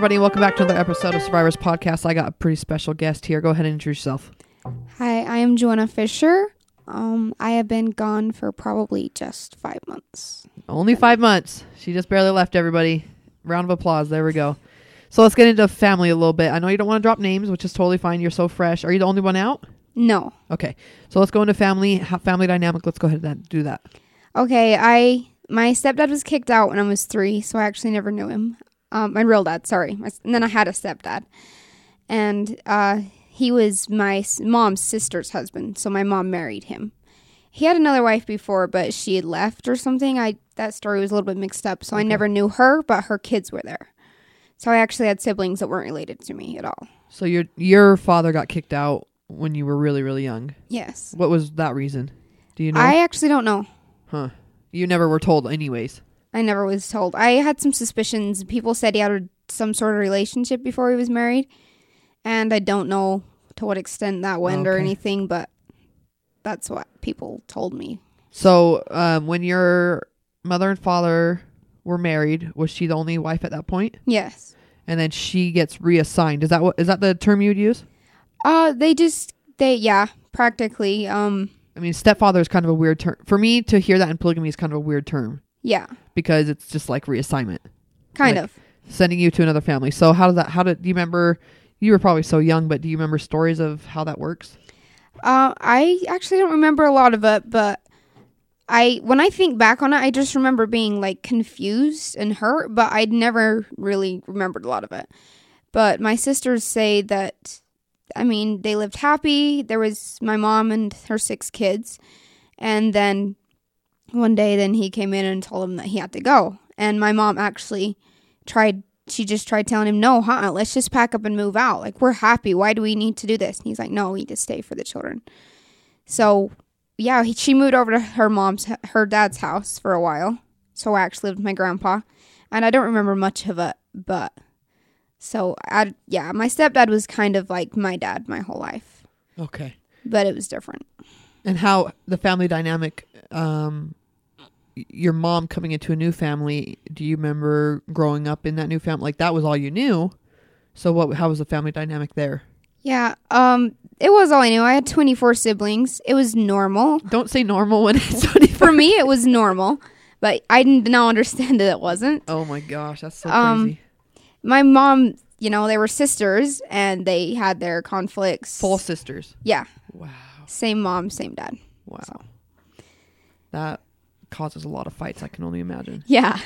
everybody. Welcome back to another episode of Survivors Podcast. I got a pretty special guest here. Go ahead and introduce yourself. Hi, I am Joanna Fischer. Um, I have been gone for probably just five months. Only five months. She just barely left, everybody. Round of applause. There we go. So let's get into family a little bit. I know you don't want to drop names, which is totally fine. You're so fresh. Are you the only one out? No. Okay. So let's go into family, ha- family dynamic. Let's go ahead and do that. Okay, I my stepdad was kicked out when I was three, so I actually never knew him. Um, my real dad, sorry. And then I had a stepdad, and uh, he was my mom's sister's husband. So my mom married him. He had another wife before, but she had left or something. I that story was a little bit mixed up, so I never knew her, but her kids were there. So I actually had siblings that weren't related to me at all. So your your father got kicked out when you were really really young. Yes, What was that reason? Do you know? I actually don't know. huh. You never were told, anyways. I never was told. I had some suspicions. People said he had some sort of relationship before he was married, and I don't know to what extent that went or anything, but that's what people told me. So um, when your mother and father were married, was she the only wife at that point? Yes. And then she gets reassigned. Is that what is that the term you'd use? Uh, they just they yeah practically um I mean, stepfather is kind of a weird term for me to hear that in polygamy is kind of a weird term yeah because it's just like reassignment, kind Like- of. sending you to another family. So how does that? How did do you remember? You were probably so young, but do you remember stories of how that works? Uh, I actually don't remember a lot of it, but I when I think back on it, I just remember being like confused and hurt, but I'd never really remembered a lot of it. But my sisters say that I mean, they lived happy. There was my mom and her six kids. And then one day then he came in and told him that he had to go. And my mom actually tried she just tried telling him, "No, huh? Let's just pack up and move out. Like we're happy. Why do we need to do this?" And he's like, "No, we need to stay for the children." So, yeah, he, she moved over to her mom's, her dad's house for a while. So I actually lived with my grandpa, and I don't remember much of it, but so I, yeah, my stepdad was kind of like my dad my whole life, Okay. but it was different. And how the family dynamic, um, your mom coming into a new family. Do you remember growing up in that new family? Like that was all you knew. So what? How was the family dynamic there? Yeah, um, it was all I knew. I had 24 siblings. It was normal. Don't say normal when it's 24. For me, it was normal, but I didn't now understand that it wasn't. Oh my gosh, that's so Um, crazy. My mom, you know, they were sisters and they had their conflicts. Full sisters. Yeah, Wow. same mom, same dad. Wow. That causes a lot of fights, I can only imagine. Yeah.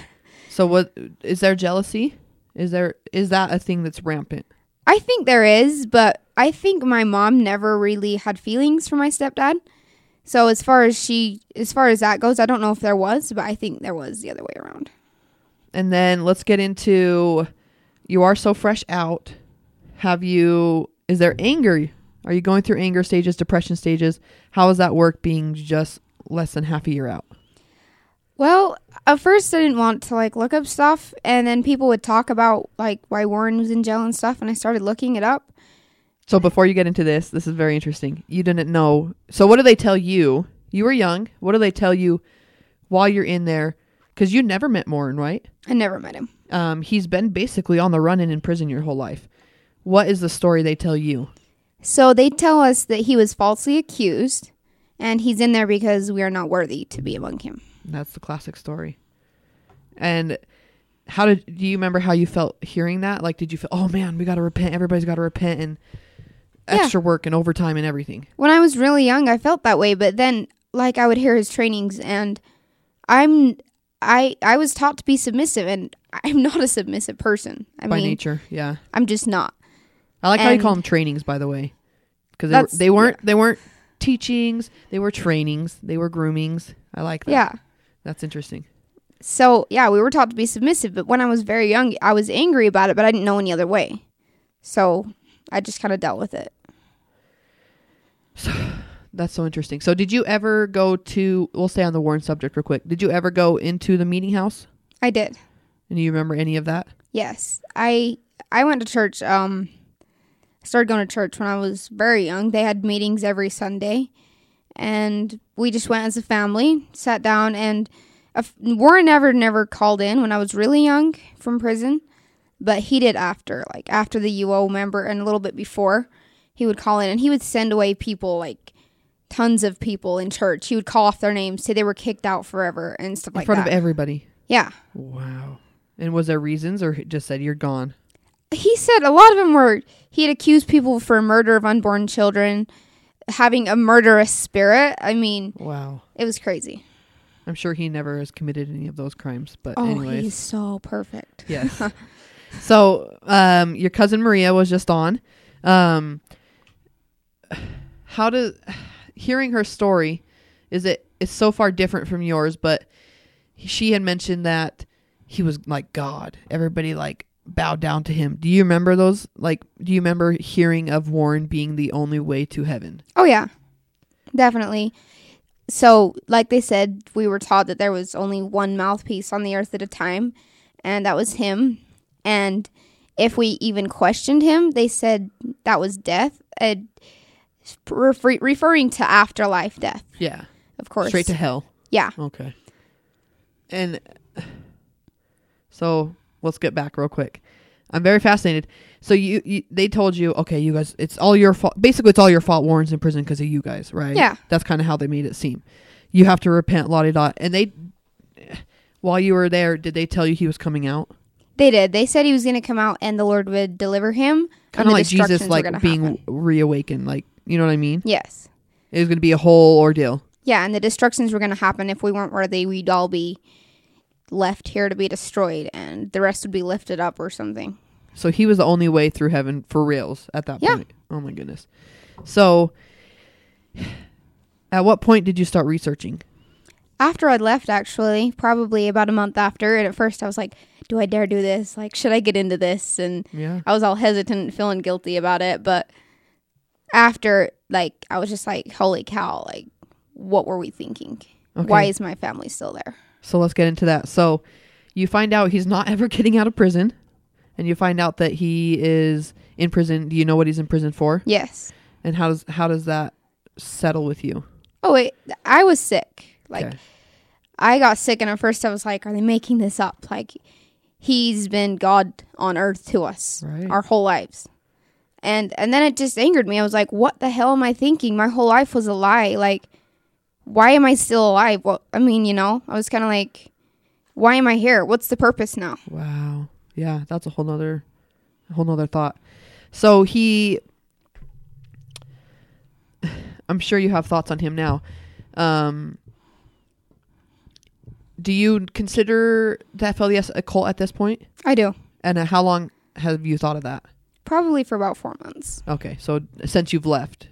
So what is there jealousy? Is there is that a thing that's rampant? I think there is, but I think my mom never really had feelings for my stepdad. So as far as she as far as that goes, I don't know if there was, but I think there was the other way around. And then let's get into you are so fresh out. Have you is there anger? Are you going through anger stages, depression stages? How does that work being just less than half a year out? Well, at first I didn't want to like look up stuff and then people would talk about like why Warren was in jail and stuff and I started looking it up. So before you get into this, this is very interesting. You didn't know. So what do they tell you? You were young. What do they tell you while you're in there? Because you never met Warren, right? I never met him. Um, he's been basically on the run and in prison your whole life. What is the story they tell you? So they tell us that he was falsely accused and he's in there because we are not worthy to be among him. That's the classic story. And how did do you remember how you felt hearing that? Like, did you feel, oh man, we got to repent. Everybody's got to repent and Yeah. extra work and overtime and everything. When I was really young, I felt that way, but then like I would hear his trainings and I'm I I was taught to be submissive and I'm not a submissive person. I by mean, nature. Yeah, I'm just not. I like how you call them trainings, by the way, because they, were, they weren't they weren't teachings. They were trainings. They were groomings. I like that. Yeah. That's interesting. So, yeah, we were taught to be submissive, but when I was very young, I was angry about it, but I didn't know any other way. So, I just kind of dealt with it. That's so interesting. So, did you ever go to? We'll stay on the Warren subject real quick. Did you ever go into the meeting house? I did. And you remember any of that? Yes. I I went to church um I started going to church when I was very young. They had meetings every Sunday and we just went as a family, sat down and f- Warren never never called in when I was really young from prison, but he did after, like after the UO member and a little bit before. He would call in and he would send away people, like tons of people in church. He would call off their names, say they were kicked out forever and stuff In like front of everybody. yeah. Wow. And was there reasons or just said you're gone? He said a lot of them were, he had accused people for murder of unborn children, having a murderous spirit. I mean, Wow. it was crazy. I'm sure he never has committed any of those crimes, but Oh, anyways. he's so perfect. Yes. so, um, your cousin Maria was just on. Um, how does hearing her story is it? It's so far different from yours, but she had mentioned that he was like God. Everybody like bowed down to him. Do you remember those? Like, do you remember hearing of Warren being the only way to heaven? Oh yeah, definitely. So, like they said, we were taught that there was only one mouthpiece on the earth at a time, and that was him. And if we even questioned him, they said that was death, uh, refer- referring to afterlife death, Yeah, of course. straight to hell. yeah. Okay. And so let's get back real quick. I'm very fascinated. So you, you they told you, okay, you guys, it's all your fault. Basically, it's all your fault. Warren's in prison because of you guys, right? Yeah. That's kind of how they made it seem. You have to repent, la di da. And they, while you were there, did they tell you he was coming out? They did. They said he was going to come out and the Lord would deliver him. Kind of like Jesus, like being happen. reawakened. Like you know what I mean? Yes. It was going to be a whole ordeal. Yeah, and the destructions were going to happen if we weren't worthy. We'd all be left here to be destroyed, and the rest would be lifted up or something. So he was the only way through heaven for reals at that Yeah. point. Oh my goodness. So at what point did you start researching? After I'd left, actually, probably about a month after, and at first I was like, "Do I dare do this? Like, should I get into this?" And Yeah. I was all hesitant, feeling guilty about it. But after, like, I was just like, "Holy cow! Like, what were we thinking? Okay. Why is my family still there?" So let's get into that. So you find out he's not ever getting out of prison and you find out that he is in prison. Do you know what he's in prison for? Yes. And how does how does that settle with you? Oh wait, I was sick. Like, Okay. I got sick, and at first I was like, "Are they making this up?" Like, he's been God on earth to us Right. our whole lives, and and then it just angered me. I was like, "What the hell am I thinking? My whole life was a lie. Like, why am I still alive?" Well, I mean, you know, I was kind of like, "Why am I here? What's the purpose now?" Wow. Yeah, that's a whole nother a whole nother thought. So he I'm sure you have thoughts on him now. Um do you consider the FLDS a cult at this point? I do And uh, how long have you thought of that? Probably for about four months. Okay, so since you've left,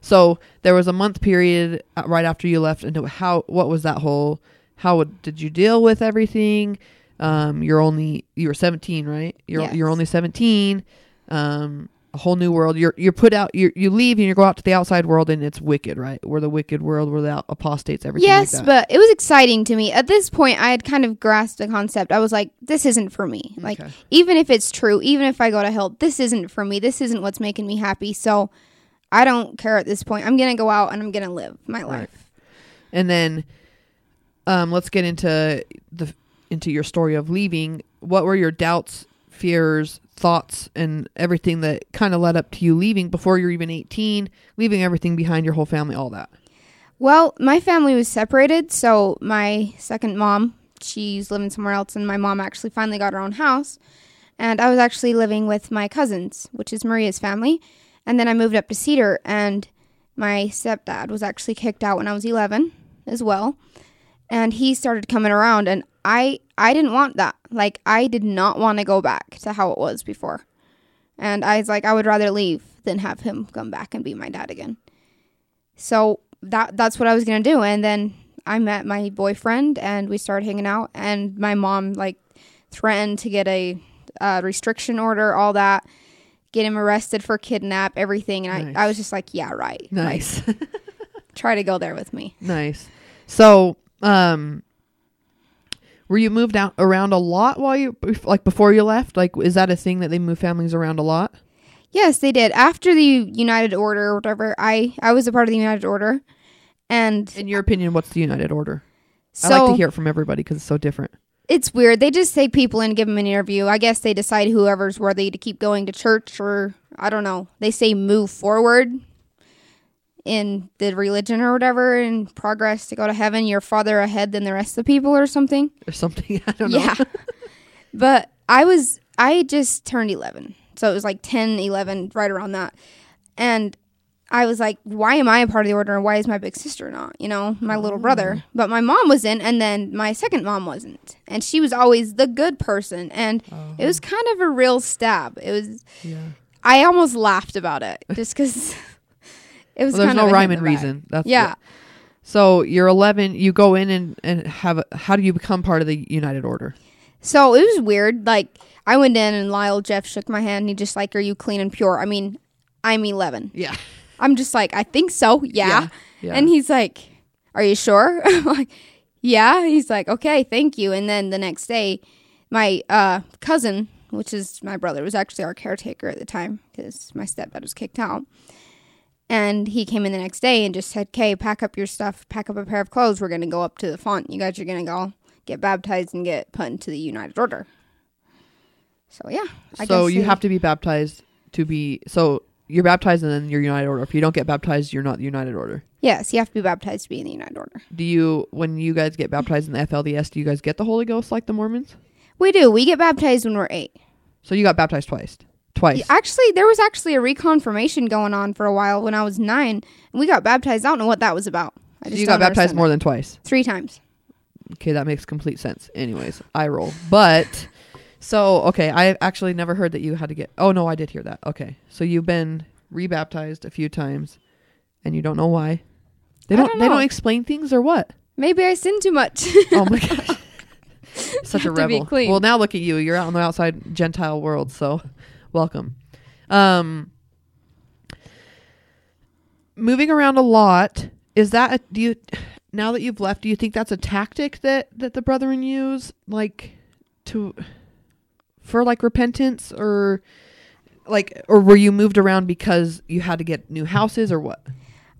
so there was a month period uh, right after you left, and how what was that whole? How would, did you deal with everything? Um, you're only you were 17, right? You're Yes. you're only 17. Um, a whole new world. You're you're put out. You you leave and you go out to the outside world, and it's wicked, right? We're the wicked world. We're the apostates. Everything. yes, like but it was exciting to me. At this point, I had kind of grasped the concept. I was like, "This isn't for me." Like, Okay. even if it's true, even if I go to hell, this isn't for me. This isn't what's making me happy. So I don't care at this point. I'm going to go out and I'm going to live my Right. life. And then um, let's get into the into your story of leaving. What were your doubts, fears, thoughts, and everything that kind of led up to you leaving before you're even 18, leaving everything behind, your whole family, all that? Well, my family was separated. So my second mom, she's living somewhere else, and my mom actually finally got her own house. And I was actually living with my cousins, which is Maria's family. And then I moved up to Cedar, and my stepdad was actually kicked out when I was 11 as well. And he started coming around, and I I didn't want that. Like I did not want to go back to how it was before. And I was like, I would rather leave than have him come back and be my dad again. So that that's what I was gonna do. And then I met my boyfriend, and we started hanging out. And my mom like threatened to get a uh, restriction order, all that, get him arrested for kidnap, everything. And Nice. I, I was just like, yeah, right. Like, Nice. try to go there with me. nice. So, um, were you moved out around a lot while you, like before you left? Like, is that a thing that they move families around a lot? Yes, they did. After the United Order or whatever, I I was a part of the United Order, and In your opinion, what's the United Order? so I like to hear it from everybody because it's so different. it's weird. They just take people in and give them an interview. I guess they decide whoever's worthy to keep going to church, or I don't know. They say move forward in the religion or whatever, in progress to go to heaven. You're farther ahead than the rest of the people, or something. or something. I don't know. Yeah. but I was, I just turned 11. So it was like 10, 11, right around that. And I was like, why am I a part of the order and why is my big sister not? You know, my little brother. Mm. But my mom was in, and then my second mom wasn't. And she was always the good person. And it was oh. kind of a real stab. It was, Yeah. I almost laughed about it just because it was Well, there's no rhyme and in the back. reason. That's Yeah. So you're 11. You go in and and have. A, how do you become part of the United Order? So it was weird. Like I went in and Lyle Jeff shook my hand and he just like, Are you clean and pure? I mean, I'm eleven. Yeah. I'm just like, I think so, yeah. Yeah. And he's like, Are you sure? I'm like, Yeah. He's like, Okay, thank you. And then the next day, my uh, cousin, which is my brother, was actually our caretaker at the time because my stepdad was kicked out. And he came in the next day and just said, Okay, pack up your stuff, pack up a pair of clothes. We're going to go up to the font. You guys are going to go get baptized and get put into the United Order. So, yeah. I so you they- have to be baptized to be. So you're baptized and then you're United Order. If you don't get baptized, you're not the United Order. Yes, you have to be baptized to be in the United Order. Do you, when you guys get baptized in the FLDS, do you guys get the Holy Ghost like the Mormons? We do. We get baptized when we're eight. So you got baptized twice. Twice. Actually, there was actually a reconfirmation going on for a while when I was nine, and we got baptized. I don't know what that was about. I just you got baptized more than twice. three times. Okay, that makes complete sense. Anyways, I roll. But so okay, I actually never heard that you had to get. Oh no, I did hear that. Okay, so you've been rebaptized a few times, and you don't know why. They don't. don't they don't explain things or what? Maybe I sin too much. Oh my gosh, such a Have to be rebel. Well, now look at you. You're out on the outside Gentile world. So, welcome. Um, moving around a lot. Is that a, do you? Now that you've left, do you think that's a tactic that that the brethren use, like to for like repentance, or like, or were you moved around because you had to get new houses, or what?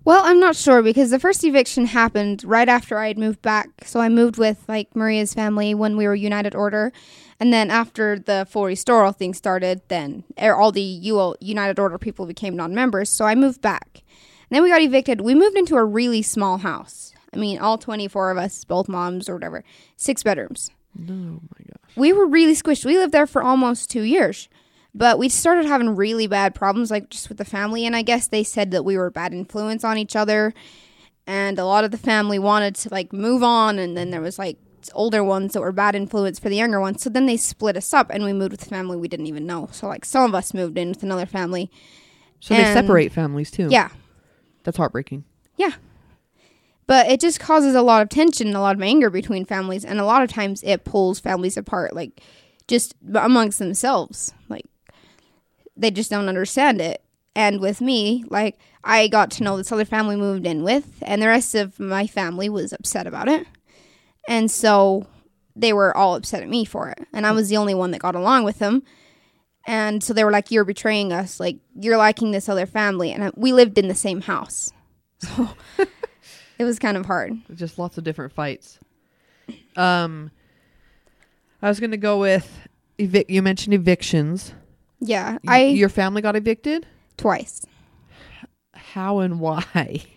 well, I'm not sure because the first eviction happened right after I had moved back. So I moved with like Maria's family when we were United Order, and then after the full restoral thing started, then er, all the UL United Order people became non-members. So I moved back. And then we got evicted. We moved into a really small house. I mean, all 24 of us, both moms or whatever, six bedrooms. No, my gosh. we were really squished. We lived there for almost two years, but we started having really bad problems, like just with the family. And I guess they said that we were a bad influence on each other, and a lot of the family wanted to like move on. And then there was like older ones that were bad influence for the younger ones. So then they split us up, and we moved with family we didn't even know. So like some of us moved in with another family. So they separate families too. Yeah, that's heartbreaking. Yeah. But it just causes a lot of tension, and a lot of anger between families, and a lot of times it pulls families apart, like just amongst themselves. Like they just don't understand it. And with me, like I got to know this other family moved in with, and the rest of my family was upset about it, and so they were all upset at me for it, and I was the only one that got along with them. And so they were like, "You're betraying us. Like you're liking this other family." And I, we lived in the same house, so it was kind of hard. just lots of different fights. Um, I was gonna go with evic. You mentioned evictions. Yeah, Y- I your family got evicted. twice. How and why?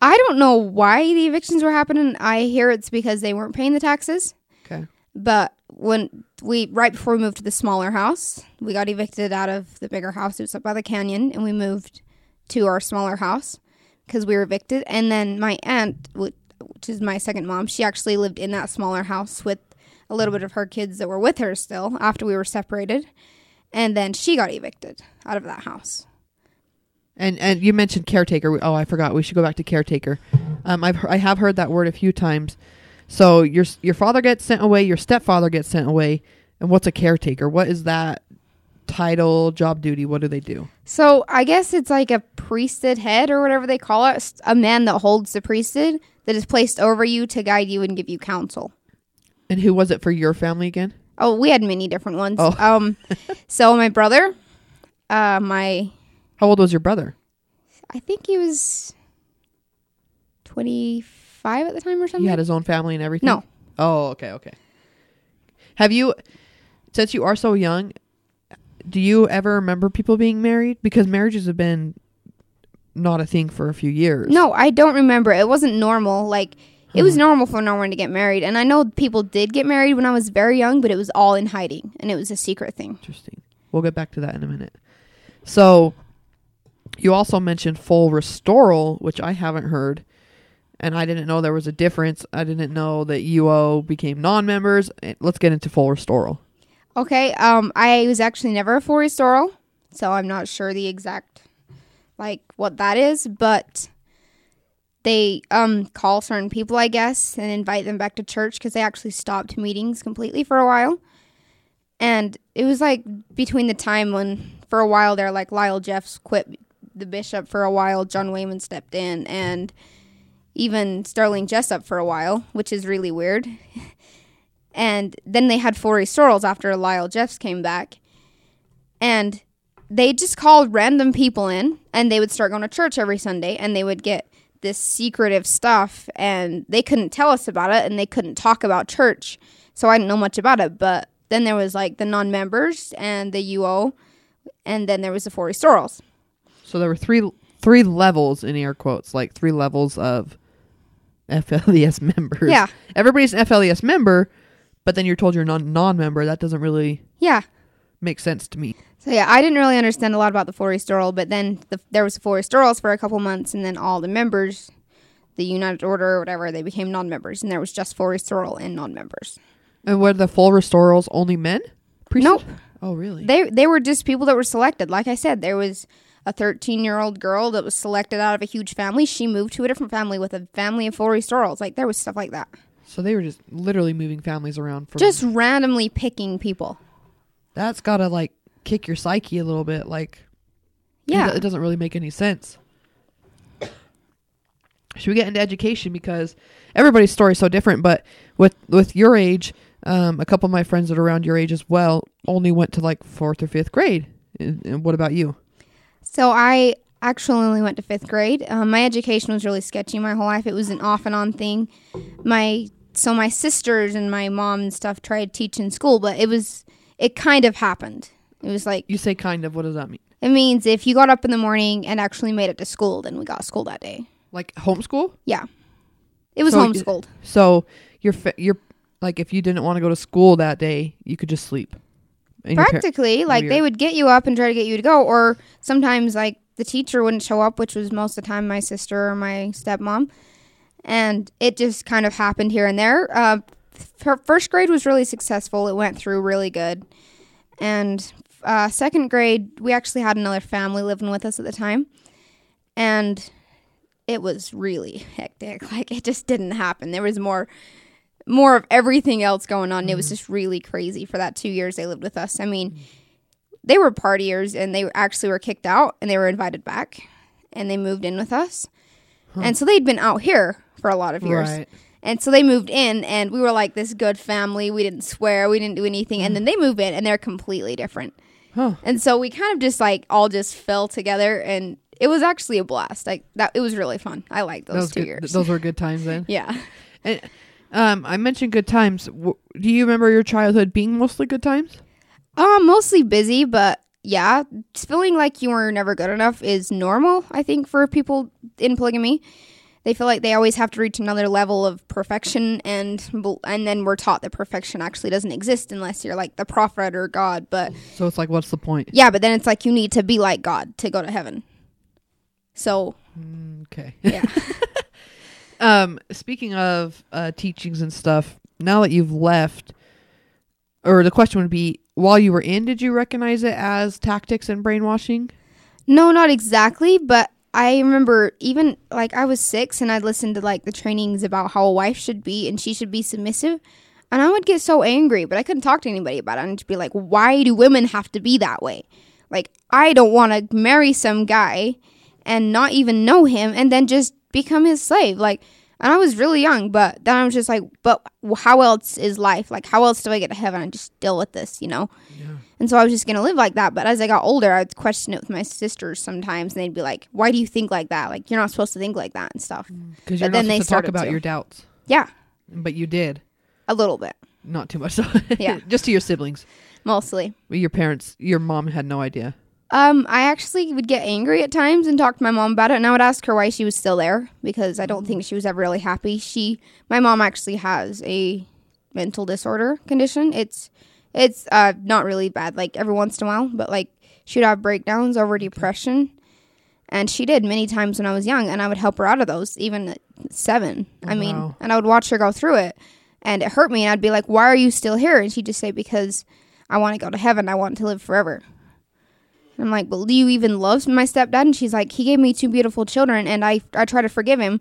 I don't know why the evictions were happening. I hear it's because they weren't paying the taxes. Okay. But when we right before we moved to the smaller house, we got evicted out of the bigger house. It was up by the canyon, and we moved to our smaller house because we were evicted. And then my aunt, which is my second mom, she actually lived in that smaller house with a little bit of her kids that were with her still after we were separated. And then she got evicted out of that house. And and you mentioned caretaker. Oh, I forgot. We should go back to caretaker. Um, I've I have heard that word a few times. So your your father gets sent away. Your stepfather gets sent away. And what's a caretaker? What is that title, job duty? What do they do? So I guess it's like a priesthood head or whatever they call it. A man that holds the priesthood that is placed over you to guide you and give you counsel. And who was it for your family again? Oh, we had many different ones. Oh. Um, so my brother, uh, my How old was your brother? I think he was twenty five at the time or something. He had his own family and everything. No. Oh, okay, okay. Have you, since you are so young, do you ever remember people being married? Because marriages have been not a thing for a few years. No, I don't remember. It wasn't normal. Like it was mm-hmm. normal for no one to get married, and I know people did get married when I was very young, but it was all in hiding, and it was a secret thing. Interesting. We'll get back to that in a minute. So, you also mentioned full restoral, which I haven't heard, and I didn't know there was a difference. I didn't know that UO became non-members. Eh, Let's get into full restoral. Okay, um, I was actually never a full restoral, so I'm not sure the exact like what that is, but they um call certain people, I guess, and invite them back to church because they actually stopped meetings completely for a while. And it was like between the time when for a while there, like Lyle Jeffs quit the bishop for a while, John Wayman stepped in, and even Sterling Jessup for a while, which is really weird. And then they had full restorals after Lyle Jeffs came back. And they just called random people in and they would start going to church every Sunday and they would get this secretive stuff and they couldn't tell us about it and they couldn't talk about church. So I didn't know much about it. But then there was like the non members and the UO and then there was the full restorals. So there were three three levels in air quotes, like three levels of FLDS members. Yeah. Everybody's an FLDS member, but then you're told you're non non-member. That doesn't really Yeah. make sense to me. So yeah, I didn't really understand a lot about the full restoral, but then the, there was the full restorals for a couple months, and then all the members, the United Order or whatever, they became non-members, and there was just full restoral and non-members. And were the full restorals only men? Nope. Oh, really? They they were just people that were selected. Like I said, there was a 13 year old girl that was selected out of a huge family. She moved to a different family with a family of full restorals. Like there was stuff like that. so they were just literally moving families around. From, Just randomly picking people. that's gotta like kick your psyche a little bit. Like, Yeah. it doesn't really make any sense. Should we get into education because everybody's story is so different? But with with your age, um, a couple of my friends that are around your age as well only went to like fourth or fifth grade. And, and what about you? So I actually only went to fifth grade. Um, my education was really sketchy my whole life. It was an off and on thing. My so my sisters and my mom and stuff tried to teach in school, but it was it kind of happened. It was like You say kind of. What does that mean? it means if you got up in the morning and actually made it to school, then we got school that day. Like homeschool? Yeah. It was So you- homeschooled. So you're fa- you're like if you didn't want to go to school that day, you could just sleep. Your par- Practically, like they would get you up and try to get you to go, or sometimes like the teacher wouldn't show up, which was most of the time my sister or my stepmom, and it just kind of happened here and there. Uh, f- first grade was really successful; it went through really good, and uh, second grade we actually had another family living with us at the time, and it was really hectic. Like it just didn't happen. There was more more of everything else going on. It was mm-hmm. just really crazy for that two years they lived with us. I mean, they were partiers and they actually were kicked out and they were invited back and they moved in with us. And so they'd been out here for a lot of years. right. And so they moved in and we were like this good family. We didn't swear, we didn't do anything. And then they move in and they're completely different. Huh. And so we kind of just like all just fell together and it was actually a blast. Like that it was really fun. I liked those, Those two good, years. those were good times then. yeah. And, um, I mentioned good times. W- Do you remember your childhood being mostly good times? Uh, mostly busy, but yeah, feeling like you were never good enough is normal, I think, for people in polygamy. They feel like they always have to reach another level of perfection, and and then we're taught that perfection actually doesn't exist unless you're like the prophet or God. But So it's like, what's the point? yeah, but then it's like you need to be like God to go to heaven. So Okay. yeah, Um, speaking of uh, teachings and stuff, now that you've left, or the question would be, while you were in, did you recognize it as tactics and brainwashing? no, not exactly, but I remember even like I was six and I'd listen to like the trainings about how a wife should be and she should be submissive. And I would get so angry, but I couldn't talk to anybody about it. And just be like, why do women have to be that way? Like, I don't want to marry some guy and not even know him and then just become his slave. Like, and I was really young, but then I was just like, but how else is life? Like, how else do I get to heaven and just deal with this, you know? And so I was just going to live like that. But as I got older, I'd question it with my sisters sometimes, and they'd be like, why do you think like that? Like, you're not supposed to think like that and stuff. Mm, because you're But not then they supposed to talk about to. your doubts, Yeah, but you did. a little bit. Not too much. So Yeah. just to your siblings. mostly. Your parents, your mom had no idea. Um, I actually would get angry at times and talk to my mom about it, and I would ask her why she was still there because I don't think she was ever really happy. She, my mom, actually has a mental disorder condition. It's, it's uh not really bad, like every once in a while, but like she'd have breakdowns over depression, and she did many times when I was young, and I would help her out of those, even at seven. I mean, Wow. and I would watch her go through it, and it hurt me, and I'd be like, "Why are you still here?" And she'd just say, "Because I want to go to heaven. I want to live forever." I'm like, well, do you even love my stepdad? And she's like, he gave me two beautiful children, and I I try to forgive him.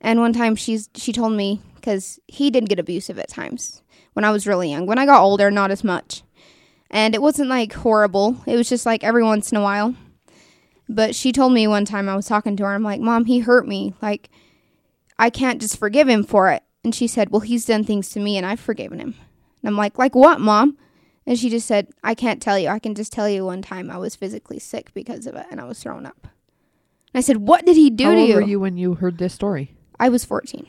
And one time, she's she told me because he did get abusive at times when I was really young. When I got older, not as much, and it wasn't like horrible. It was just like every once in a while. But she told me one time I was talking to her. I'm like, Mom, he hurt me. Like, I can't just forgive him for it. And she said, Well, he's done things to me, and I've forgiven him. And I'm like, Like what, Mom? And she just said, I can't tell you. I can just tell you one time I was physically sick because of it and I was thrown up. And I said, What did he do How to old you? were you when you heard this story? I was 14.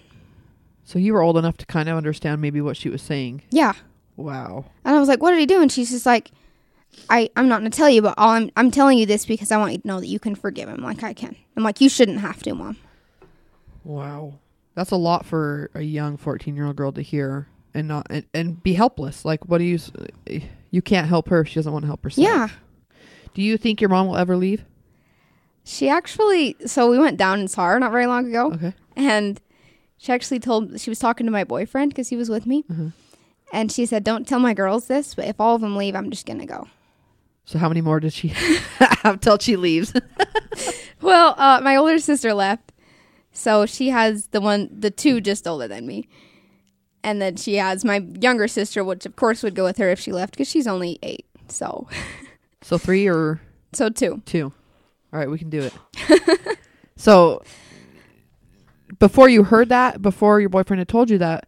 So you were old enough to kind of understand maybe what she was saying. Yeah. Wow. And I was like, What did he do? And she's just like, I, I'm not going to tell you, but all I'm, I'm telling you this because I want you to know that you can forgive him like I can. I'm like, You shouldn't have to, Mom. Wow. That's a lot for a young 14 year old girl to hear and not and, and be helpless. Like, what do you? You can't help her if she doesn't want to help herself. Yeah. Do you think your mom will ever leave? She actually, so we went down and saw her not very long ago. Okay. And she actually told, she was talking to my boyfriend because he was with me. Mhm. And she said, Don't tell my girls this, but if all of them leave, I'm just going to go. So how many more did she have till she leaves? Well, uh, my older sister left, so she has the one, the two just older than me, and then she has my younger sister, which of course would go with her if she left because she's only eight. So, so three or so two. two? All right, we can do it. so before you heard that, before your boyfriend had told you that,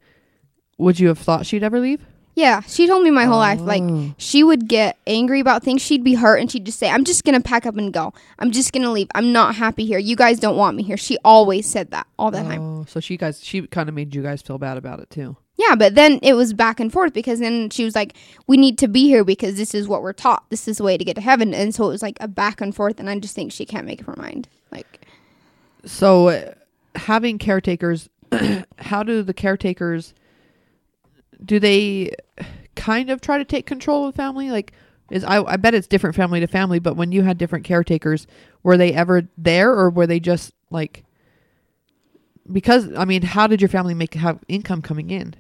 would you have thought she'd ever leave? Yeah, she told me my whole life. Like Oh. she would get angry about things. She'd be hurt, and she'd just say, "I'm just gonna pack up and go. I'm just gonna leave. I'm not happy here. You guys don't want me here." She always said that all the time. Oh, so she guys, she kind of made you guys feel bad about it too. Yeah, but then it was back and forth because then she was like, "We need to be here because this is what we're taught. This is the way to get to heaven." And so it was like a back and forth, and I just think she can't make up her mind. Like, So uh, having caretakers, how do the caretakers? Do they kind of try to take control of the family? Like, is I, I bet it's different family to family, but when you had different caretakers, were they ever there, or were they just like? Because I mean, how did your family make have income coming in?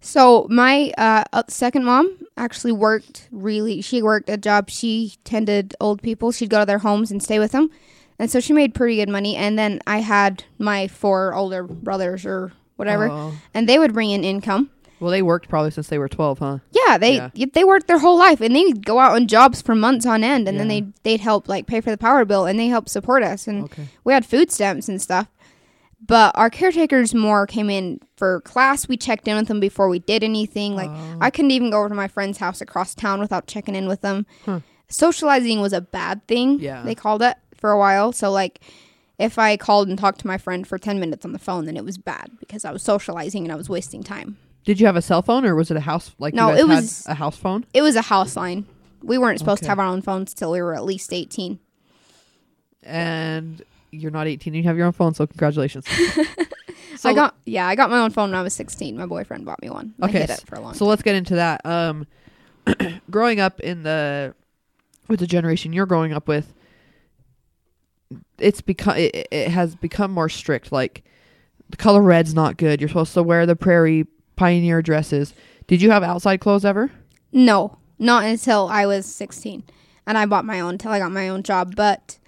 So my uh, uh, second mom actually worked really. She worked a job. She tended old people. She'd go to their homes and stay with them, and so she made pretty good money. And then I had my four older brothers or whatever, Oh. and they would bring in income. Well, they worked probably since they were twelve, huh? Yeah, they Yeah. they worked their whole life, and they'd go out on jobs for months on end, and then they they'd help like pay for the power bill, and they helped support us, and Okay. we had food stamps and stuff. But our caretakers more came in for class. We checked in with them before we did anything. Like Oh. I couldn't even go over to my friend's house across town without checking in with them. Huh. Socializing was a bad thing. Yeah. they called it for a while. So like. If I called and talked to my friend for 10 minutes on the phone, then it was bad because I was socializing and I was wasting time. Did you have a cell phone, or was it a house? Like No, it was- a house phone. It was a house line. We weren't supposed Okay. to have our own phones till we were at least 18. and you're not 18 you have your own phone so congratulations so, I got yeah, I got my own phone when I was 16. My boyfriend bought me one. Okay, I hid it for a long so let's get into that um growing up in the with the generation you're growing up with it's become it, it has become more strict like the color red's not good you're supposed to wear the prairie pioneer dresses did you have outside clothes ever No, not until I was 16. And I bought my own until I got my own job. But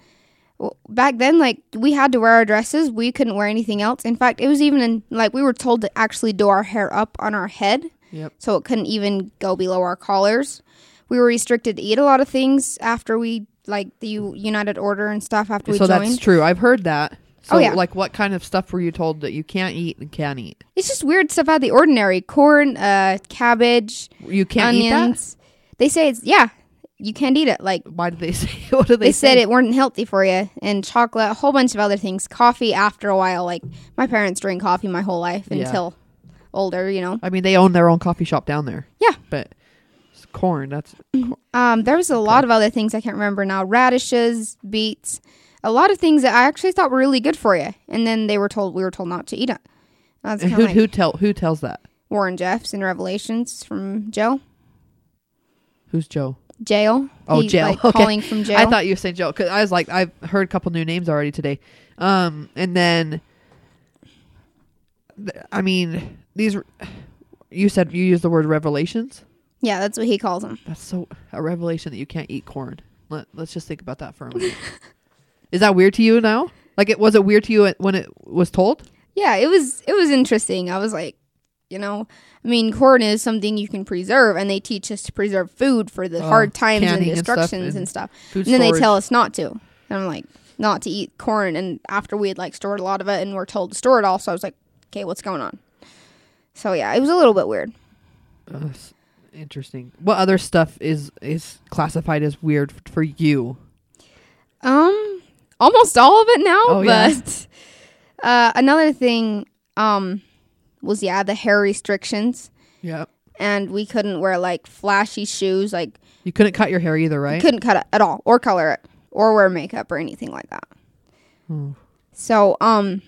back then, like, we had to wear our dresses. We couldn't wear anything else. In fact, it was even in, like, we were told to actually do our hair up on our head. Yep. So it couldn't even go below our collars. We were restricted to eat a lot of things after we, like, the United Order and stuff after we so joined. that's true i've heard that so Oh, yeah. like what kind of stuff were you told that you can't eat and can't eat It's just weird stuff out of the ordinary. Corn, uh, cabbage, you can't eat that onions. They say it's yeah, you can't eat it. Like why did they say what did they, say? they, say said it weren't healthy for you, and chocolate, a whole bunch of other things. Coffee after a while, like my parents drink coffee my whole life Yeah. until older, you know. I mean, they own their own coffee shop down there. Yeah. But it's corn. That's Um, there was a lot of other things I can't remember now. Radishes, beets, a lot of things that I actually thought were really good for you, and then they were told we were told not to eat it. That's who like who tell who tells that? Warren Jeffs in Revelations from Joe. Who's Joe? Jail. Oh, He, jail. Like, Okay. Calling from jail. I thought you were saying Joe because I was like I've heard a couple new names already today. Um, and then th- I mean these. You said you used the word revelations. yeah, that's what he calls them. That's so a revelation that you can't eat corn. Let Let's just think about that for a minute. Is that weird to you now? Like it was it weird to you when it was told? Yeah, it was it was interesting. I was like, you know, I mean, corn is something you can preserve, and they teach us to preserve food for the Oh, hard times and the and stuff instructions and stuff. And then they tell us not to. And I'm like, not to eat corn. And after we had like stored a lot of it and we're told to store it all, so I was like, okay, what's going on? So yeah, it was a little bit weird. Uh, interesting. What other stuff is is classified as weird f- for you? Um, almost all of it now, Oh, yeah. but uh, another thing um was yeah the hair restrictions, Yeah. and we couldn't wear like flashy shoes, like You couldn't cut your hair either, right? couldn't cut it at all, or color it, or wear makeup or anything like that. Oh. So um,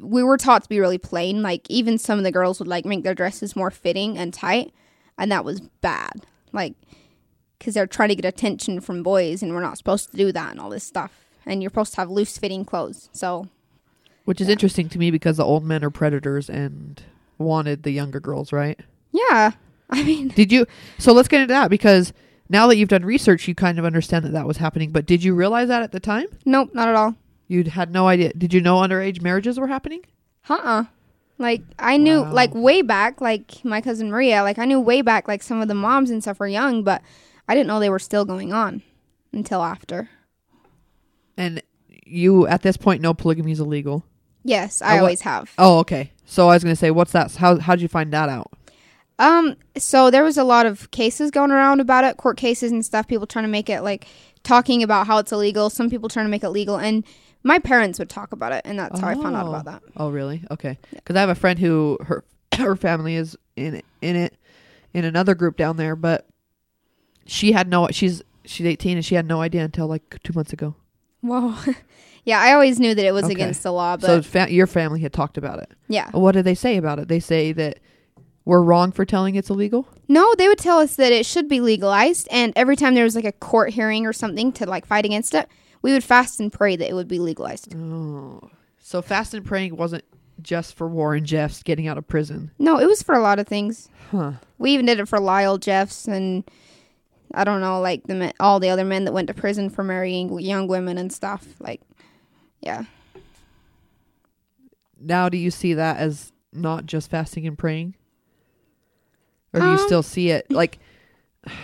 we were taught to be really plain. Like even some of the girls would like make their dresses more fitting and tight, and that was bad. Like because they're trying to get attention from boys, and we're not supposed to do that and all this stuff. And you're supposed to have loose fitting clothes. So Which is interesting to me because the old men are predators and wanted the younger girls, right? yeah, I mean, Did you? So let's get into that because now that you've done research, you kind of understand that that was happening. But did you realize that at the time? nope, not at all. You had no idea. Did you know underage marriages were happening? Uh uh Like I knew, Wow. like way back, like my cousin Maria, like I knew way back, like some of the moms and stuff were young, but I didn't know they were still going on until after. And you, at this point, know polygamy is illegal. Yes, I always have. Oh, okay. So I was going to say, what's that? How how did you find that out? Um, so there was a lot of cases going around about it, court cases and stuff. People trying to make it like talking about how it's illegal. Some people trying to make it legal, and my parents would talk about it, and that's how I found out Oh. about that. Oh, really? Okay. Because I have a friend who her her family is in it, in it in another group down there, but she had no. She's she's eighteen and she had no idea until like two months ago. Whoa. yeah, I always knew that it was Okay. against the law, but so fa- your family had talked about it. yeah. What did they say about it? They say that we're wrong for telling it's illegal. No, they would tell us that it should be legalized, and every time there was like a court hearing or something to like fight against it, we would fast and pray that it would be legalized. Oh, so fast and praying wasn't just for Warren Jeffs getting out of prison, No, it was for a lot of things. huh? We even did it for Lyle Jeffs and I don't know, like the men, all the other men that went to prison for marrying young women and stuff. Like, yeah, Now, do you see that as not just fasting and praying, or do you Um, still see it like?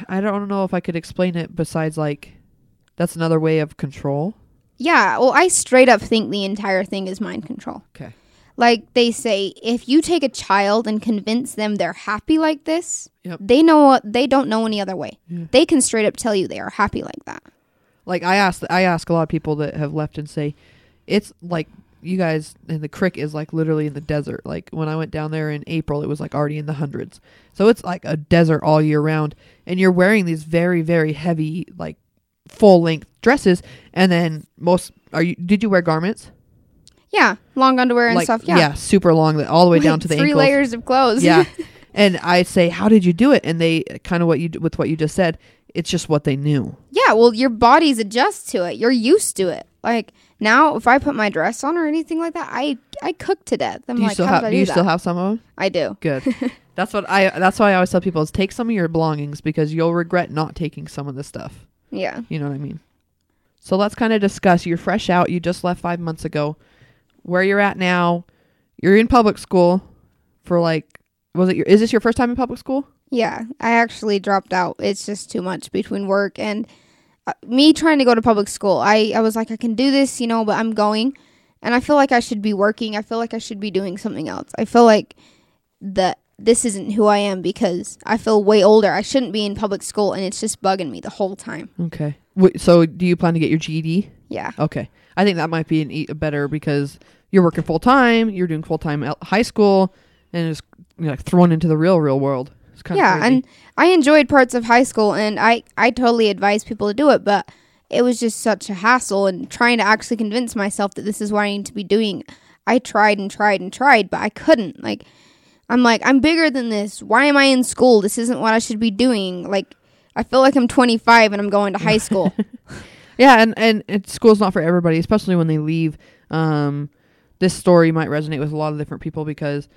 I don't know if I could explain it besides like that's another way of control. yeah. Well, I straight up think the entire thing is mind control. Okay. Like they say, if you take a child and convince them they're happy like this, Yep. they know they don't know any other way. Yeah. They can straight up tell you they are happy like that. Like I ask, I ask a lot of people that have left and say, it's like you guys, and the crick is like literally in the desert. Like when I went down there in April, it was like already in the hundreds. So it's like a desert all year round, and you're wearing these very, very heavy, like full length dresses, and then most are you? Did you wear garments? Yeah, long underwear and like stuff. Yeah, yeah. super long, all the way down to the three ankles. layers of clothes. yeah, and I say, how did you do it? And they kind of what you with what you just said. It's just what they knew. yeah. Well, your bodies adjust to it. You're used to it. Like now, if I put my dress on or anything like that, I I cook to death. I'm do you like, still how have? did I Do do, you that? still have some of them? I do. Good. that's what I. That's why I always tell people is take some of your belongings because you'll regret not taking some of the stuff. Yeah. You know what I mean? So let's kind of discuss. You're fresh out. You just left five months ago. Where you're at now? You're in public school for like. Was it your? Is this your first time in public school? Yeah, I actually dropped out. It's just too much between work and Uh, me trying to go to public school. I, I was like, I can do this, you know, but I'm going. And I feel like I should be working. I feel like I should be doing something else. I feel like that this isn't who I am because I feel way older. I shouldn't be in public school and it's just bugging me the whole time. Okay. Wait, so do you plan to get your GED? Yeah. Okay. I think that might be an e- better because you're working full time, you're doing full time high school, and just you know, like thrown into the real real world. Kind yeah, and I enjoyed parts of high school, and I I totally advise people to do it, but it was just such a hassle, and trying to actually convince myself that this is what I need to be doing. I tried and tried and tried, but I couldn't. Like, I'm like, I'm bigger than this. Why am I in school? This isn't what I should be doing. Like, I feel like I'm 25 and I'm going to high school. Yeah, and and it, school's not for everybody, especially when they leave. Um, this story might resonate with a lot of different people because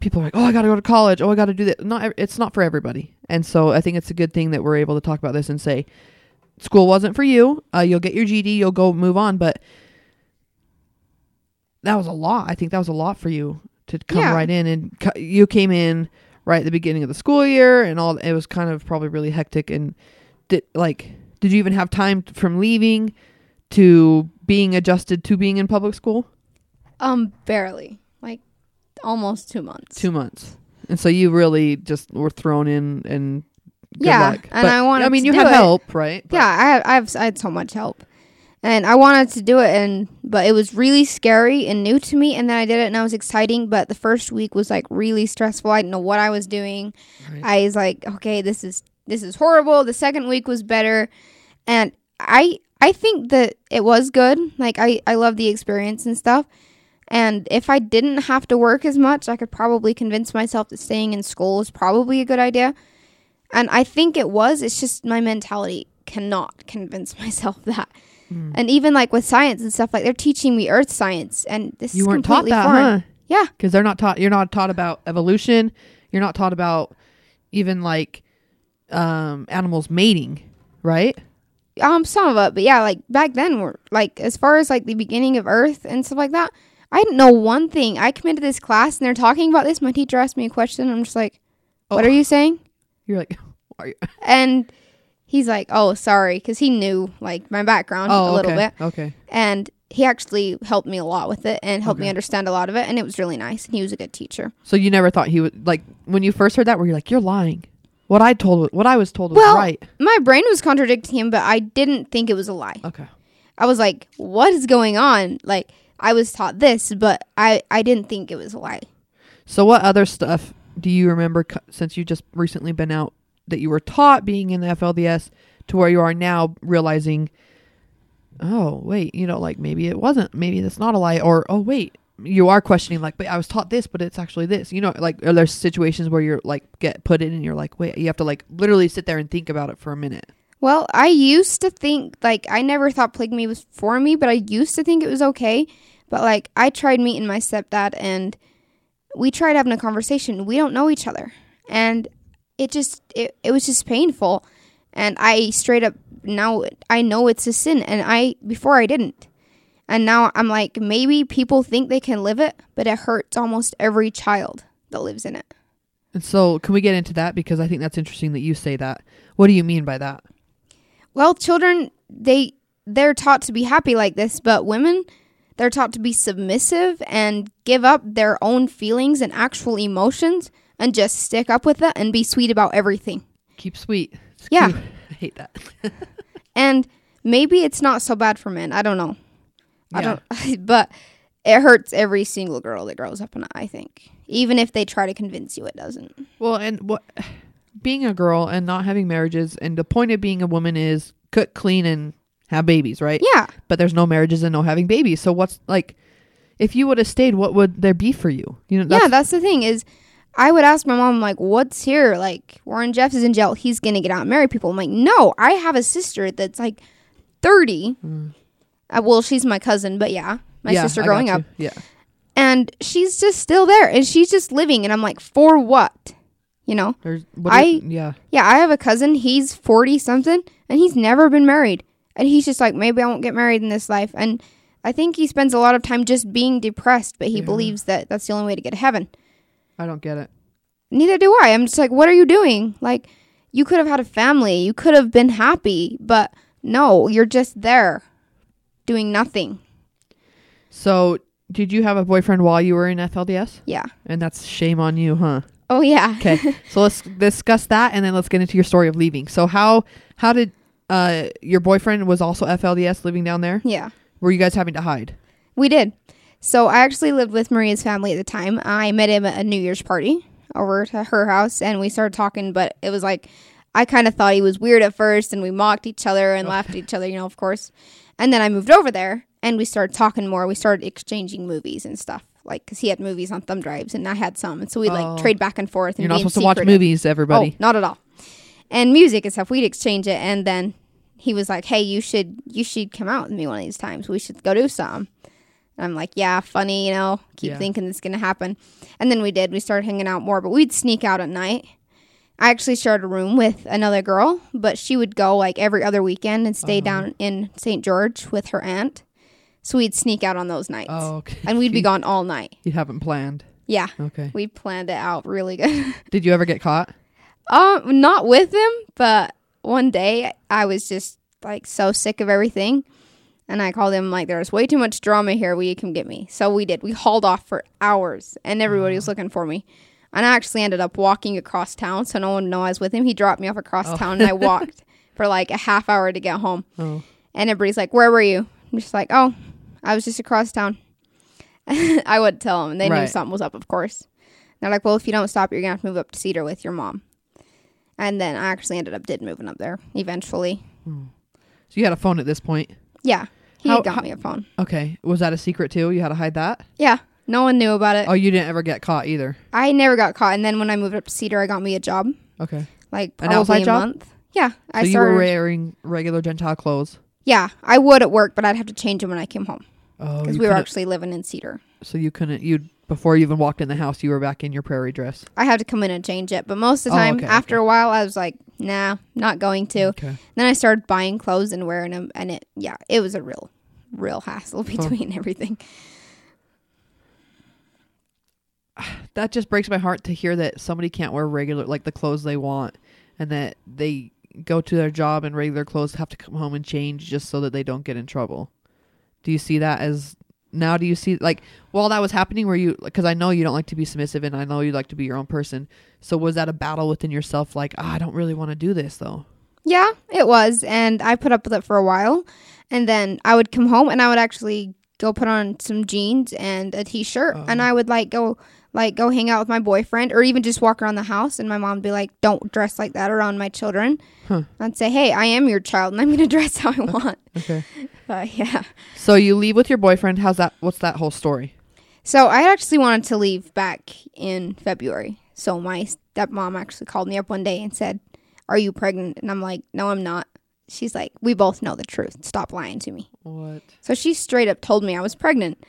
people are like, "Oh, I got to go to college. Oh, I got to do that." Not, it's not for everybody, and so I think it's a good thing that we're able to talk about this and say, "School wasn't for you. Uh, you'll get your GED. You'll go move on." But that was a lot. I think that was a lot for you to come Yeah. right in, and cu- you came in right at the beginning of the school year, and all. It was kind of probably really hectic and did like did you even have time t- from leaving to being adjusted to being in public school um, barely. Almost two months. two months and so you really just were thrown in and Yeah, luck. and But, I wanted i mean you had it. help right But- yeah, I had, I have I had so much help, and I wanted to do it, and but it was really scary and new to me. And then I did it, and it was exciting. But the first week was like really stressful. I didn't know what I was doing. Right. I was like, okay, this is this is horrible. The second week was better, and I I think that it was good. Like I I love the experience and stuff. And if I didn't have to work as much, I could probably convince myself that staying in school is probably a good idea. And I think it was. It's just my mentality cannot convince myself that. Mm. And even like with science and stuff, like they're teaching me earth science, and this you is weren't taught that foreign. huh Yeah. because they're not taught you're not taught about evolution you're not taught about even like um animals mating right Um, some of it, but yeah, like back then, we're like as far as like the beginning of Earth and stuff like that. I didn't know one thing. I come into this class and they're talking about this. My teacher asked me a question. I'm just like, "What Oh. are you saying?" you're like are you And he's like, "Oh, sorry," because he knew like my background oh a little okay. bit, okay and he actually helped me a lot with it and helped me understand a lot of it. And it was really nice. And he was a good teacher. so you never thought he would like when you first heard that were you like you're lying what i told what i was told was Well- right My brain was contradicting him, but I didn't think it was a lie. okay I was like, "What is going on?" Like I was taught this, but I I didn't think it was a lie. So, what other stuff do you remember cu- since you just recently been out that you were taught being in the FLDS to where you are now realizing, oh, wait, you know, like maybe it wasn't, maybe that's not a lie, or oh, wait, you are questioning, like, but I was taught this, but it's actually this, you know, like, are there situations where you're like get put in and you're like, wait, you have to like literally sit there and think about it for a minute? Well, I used to think like I never thought polygamy was for me, but I used to think it was okay. But like I tried meeting my stepdad and we tried having a conversation. We don't know each other. And it just it, it was just painful. And I straight up now I know it's a sin and I before I didn't. And now I'm like maybe people think they can live it, but it hurts almost every child that lives in it. And so, can we get into that because I think that's interesting that you say that. What do you mean by that? Well, children they they're taught to be happy like this, but women they're taught to be submissive and give up their own feelings and actual emotions and just stick up with it and be sweet about everything. Keep sweet. It's Yeah. cute. I hate that. And maybe it's not so bad for men. I don't know. I don't but it hurts every single girl that grows up in it, I think. Even if they try to convince you it doesn't. Well, and what being a girl and not having marriages, and the point of being a woman is cook, clean, and have babies, right? Yeah. But there's no marriages and no having babies. So what's like, if you would have stayed, what would there be for you? You know, that's, yeah, that's the thing is I would ask my mom like, "What's here?" Like Warren Jeffs is in jail. He's gonna get out and marry people. I'm like, "No, I have a sister that's like 30. Mm. Uh, well, she's my cousin, but yeah, my Yeah, sister growing up. Yeah. and she's just still there, and she's just living. And I'm like, for what? You know? There's. What I- yeah. Yeah, I have a cousin. He's 40 something, and he's never been married, and he's just like, maybe I won't get married in this life, and. I think he spends a lot of time just being depressed, but he Yeah. believes that that's the only way to get to heaven. I don't get it. neither do I. I'm just like, what are you doing? Like, you could have had a family, you could have been happy, but no, you're just there doing nothing. So, did you have a boyfriend while you were in FLDS? Yeah. And that's shame on you, huh? Oh yeah. Okay. so let's discuss that, and then let's get into your story of leaving. So how how did uh your boyfriend was also FLDS living down there? Yeah. Were you guys having to hide? We did. So I actually lived with Maria's family at the time. I met him at a New Year's party over to her house, and we started talking. But it was like I kind of thought he was weird at first, and we mocked each other and laughed at each other, you know, of course. And then I moved over there, and we started talking more. We started exchanging movies and stuff, like because he had movies on thumb drives, and I had some, and so we'd Oh. like trade back and forth. And You're not be in supposed to watch movies, everybody. Oh, not at all. And music and stuff, we'd exchange it, and then he was like, "Hey, you should you should come out with me one of these times. We should go do some." And I'm like, "Yeah, funny, you know. Keep Yeah. thinking this is gonna happen." And then we did. We started hanging out more, but we'd sneak out at night. I actually shared a room with another girl, but she would go like every other weekend and stay Uh-huh. down in St. George with her aunt. So we'd sneak out on those nights, Oh, okay. and we'd be gone all night. You haven't planned. Yeah, Okay. we planned it out really good. Did you ever get caught? Um, not with him, but one day I was just like so sick of everything, and I called him like, "There's way too much drama here. Will you come get me?" So we did. We hauled off for hours, and everybody was looking for me. And I actually ended up walking across town, so no one would know I was with him. He dropped me off across Oh. town, and I walked for like a half hour to get home. Oh. And everybody's like, "Where were you?" I'm just like, "Oh, I was just across town." I wouldn't tell them. And they knew something was up, of course. They're like, "Well, if you don't stop, you're gonna have to move up to Cedar with your mom." And then I actually ended up did moving up there eventually. Hmm. So you had a phone at this point. Yeah, he How- got how- me a phone. Okay. Was that a secret too? You had to hide that? Yeah, no one knew about it. Oh, you didn't ever get caught either. I never got caught. And then when I moved up to Cedar, I got me a job, Okay. like An probably outside a job? month. Yeah, So I you started. were wearing regular Gentile clothes. yeah, I would at work, but I'd have to change them when I came home Oh, because we were actually living in Cedar. so you couldn't. You before you even walked in the house, you were back in your prairie dress. I had to come in and change it, but most of the Oh, time, okay, after okay. a while, I was like, "Nah, not going to." Okay. Then I started buying clothes and wearing them, and it, yeah, it was a real, real hassle between everything. That just breaks my heart to hear that somebody can't wear regular like the clothes they want, and that they go to their job in regular clothes, have to come home and change just so that they don't get in trouble. Do you see that as now? Do you see like while that was happening, were you because I know you don't like to be submissive, and I know you like to be your own person. So was that a battle within yourself? Like, ah, I don't really want to do this though. Yeah, it was, and I put up with it for a while, and then I would come home and I would actually go put on some jeans and a t-shirt, Oh. and I would like go like go hang out with my boyfriend or even just walk around the house and my mom would be like don't dress like that around my children Huh. i'd say hey i am your child and i'm gonna dress how i want Okay. but yeah So you leave with your boyfriend. How's that? What's that whole story? so i actually wanted to leave back in february so my stepmom actually called me up one day and said are you pregnant and i'm like no i'm not she's like we both know the truth stop lying to me What? So she straight up told me I was pregnant.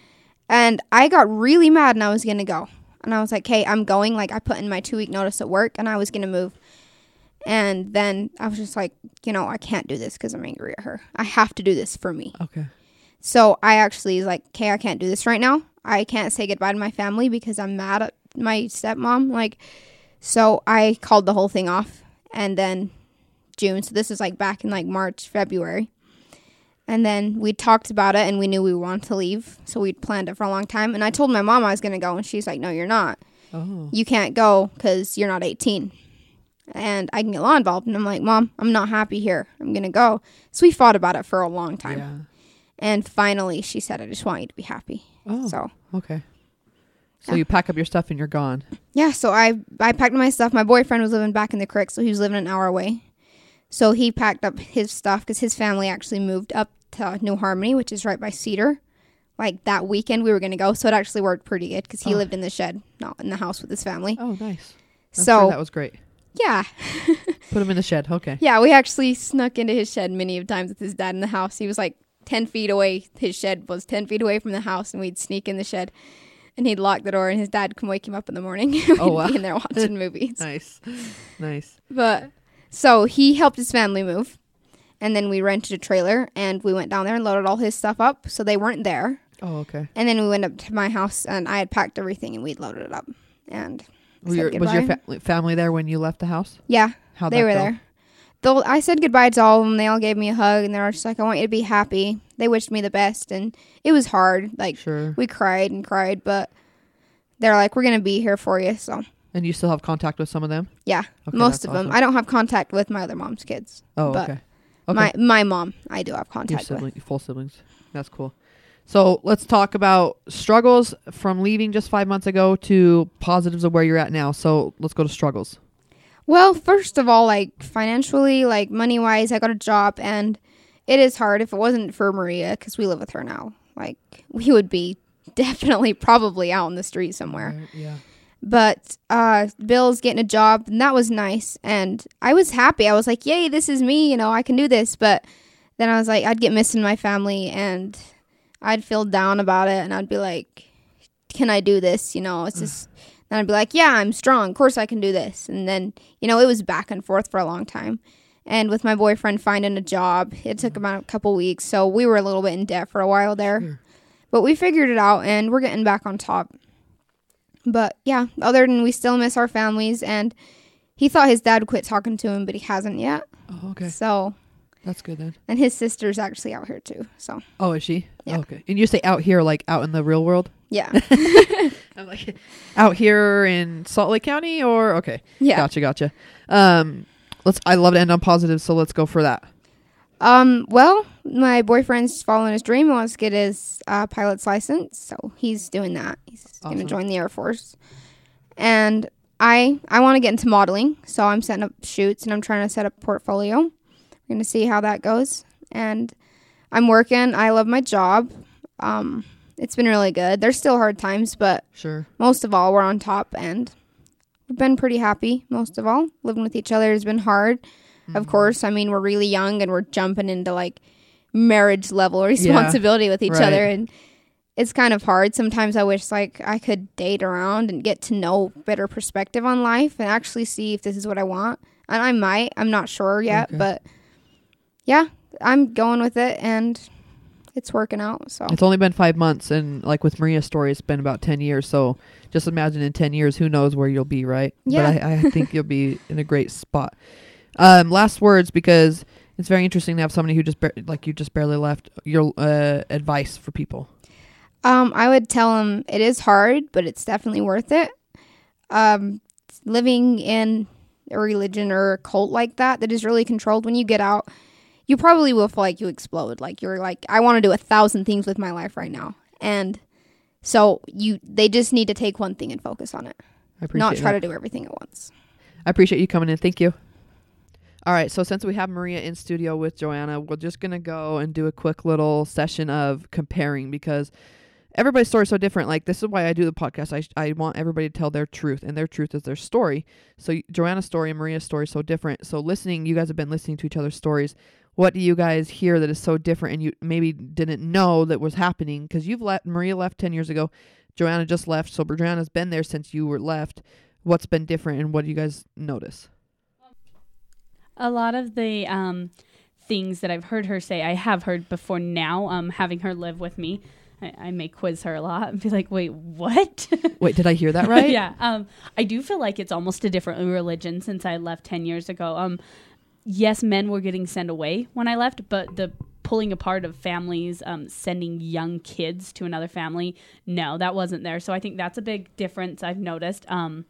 And I got really mad and I was going to go. And I was like, hey, I'm going. Like, I put in my two week notice at work and I was going to move. And then I was just like, you know, I can't do this because I'm angry at her. I have to do this for me. Okay. So I actually was like, okay, I can't do this right now. I can't say goodbye to my family because I'm mad at my stepmom. Like, so I called the whole thing off. And then June, so this is like back in like March, February. And then we talked about it and we knew we wanted to leave. So we'd planned it for a long time. And I told my mom I was going to go. And she's like, no, you're not. Oh. You can't go because you're not 18. And I can get law involved. And I'm like, Mom, I'm not happy here. I'm going to go. So we fought about it for a long time. Yeah. And finally, she said, I just want you to be happy. Oh. So, Okay. So Yeah. you pack up your stuff and you're gone. yeah, so I, I packed my stuff. My boyfriend was living back in the creek, so he was living an hour away. So he packed up his stuff because his family actually moved up to uh, New Harmony, which is right by Cedar. Like that weekend, we were going to go. So it actually worked pretty good because he Oh. lived in the shed, not in the house with his family. Oh, nice. I'm so, sure that was great. yeah. Put him in the shed. Okay. Yeah, we actually snuck into his shed many of times with his dad in the house. He was like 10 feet away. His shed was 10 feet away from the house, and we'd sneak in the shed. And he'd lock the door, and his dad come wake him up in the morning. Oh, wow. be in there watching movies. Nice. Nice. But so he helped his family move, and then we rented a trailer, and we went down there and loaded all his stuff up. So they weren't there. Oh, okay. And then we went up to my house, and I had packed everything, and we'd loaded it up. And Were your, was your fa- family there when you left the house? yeah, How'd they were go? there. Though I said goodbye to all of them, they all gave me a hug, and they were just like, "I want you to be happy." They wished me the best, and it was hard. Like Sure. we cried and cried, but they're like, "We're gonna be here for you." So And you still have contact with some of them? yeah, Okay, most of them. I don't have contact with my other mom's kids. Oh, but okay. Okay. My my mom, I do have Your contact with. full siblings. That's cool. So let's talk about struggles from leaving just five months ago to positives of where you're at now. So let's go to struggles. Well, first of all, like financially, like money wise, I got a job and it is hard if it wasn't for Maria because we live with her now. Like we would be definitely probably out in the street somewhere. Yeah. But uh, Bill's getting a job and that was nice. And I was happy. I was like, yay, this is me. You know, I can do this. But then I was like, I'd get missing my family and I'd feel down about it. And I'd be like, can I do this? You know, it's just. And I'd be like, yeah, I'm strong. Of course I can do this. And then, you know, it was back and forth for a long time. And with my boyfriend finding a job, it took about a couple weeks. So we were a little bit in debt for a while there. But we figured it out and we're getting back on top. But yeah, other than we still miss our families. And he thought his dad quit talking to him, but he hasn't yet. Oh, okay. So, That's good then. and his sister's actually out here too. So, Oh, is she? Yeah. Okay. And you say out here, like out in the real world? yeah. I'm like out here in Salt Lake County, or okay, yeah. gotcha, gotcha. Um, let's. I love to end on positive, so let's go for that. Um, well, my boyfriend's following his dream. He wants to get his uh, pilot's license, so he's doing that. He's going to join the Air Force. And I I want to get into modeling, so I'm setting up shoots and I'm trying to set up a portfolio. We're going to see how that goes. And I'm working. I love my job. Um, it's been really good. There's still hard times, but Sure. most of all, we're on top and we've been pretty happy. Most of all, living with each other has been hard. Of mm-hmm. course, I mean, we're really young and we're jumping into like marriage level responsibility with each right. other. And it's kind of hard. Sometimes I wish like I could date around and get to know better perspective on life and actually see if this is what I want. And I might, I'm not sure yet, Okay. but yeah, I'm going with it and it's working out. So It's only been five months, and like with Maria's story, it's been about ten years. So just imagine in ten years, who knows where you'll be, right? Yeah. But I, I think you'll be in a great spot. Um, last words because it's very interesting to have somebody who just bar- like you just barely left. Your uh, advice for people. Um, I would tell them it is hard, but it's definitely worth it. Um, living in a religion or a cult like that that is really controlled when you get out, you probably will feel like you explode. Like you're like, I want to do a thousand things with my life right now, and so you they just need to take one thing and focus on it, I appreciate not try that. to do everything at once. I appreciate you coming in. Thank you. All right, so since we have Maria in studio with Joanna, we're just gonna go and do a quick little session of comparing because everybody's story is so different. Like this is why I do the podcast. I I want everybody to tell their truth, and their truth is their story. So Joanna's story and Maria's story is so different. So listening, you guys have been listening to each other's stories. What do you guys hear that is so different, and you maybe didn't know that was happening because you've left Maria left ten years ago, Joanna just left, so Joanna's been there since you were left. What's been different, and what do you guys notice? A lot of the um, things that I've heard her say, I have heard before now, um, having her live with me. I, I may quiz her a lot and be like, wait, what? Wait, did I hear that right? yeah. Um, I do feel like it's almost a different religion since I left 10 years ago. Um, yes, men were getting sent away when I left, but the pulling apart of families, um, sending young kids to another family, no, that wasn't there. So I think that's a big difference I've noticed. Um,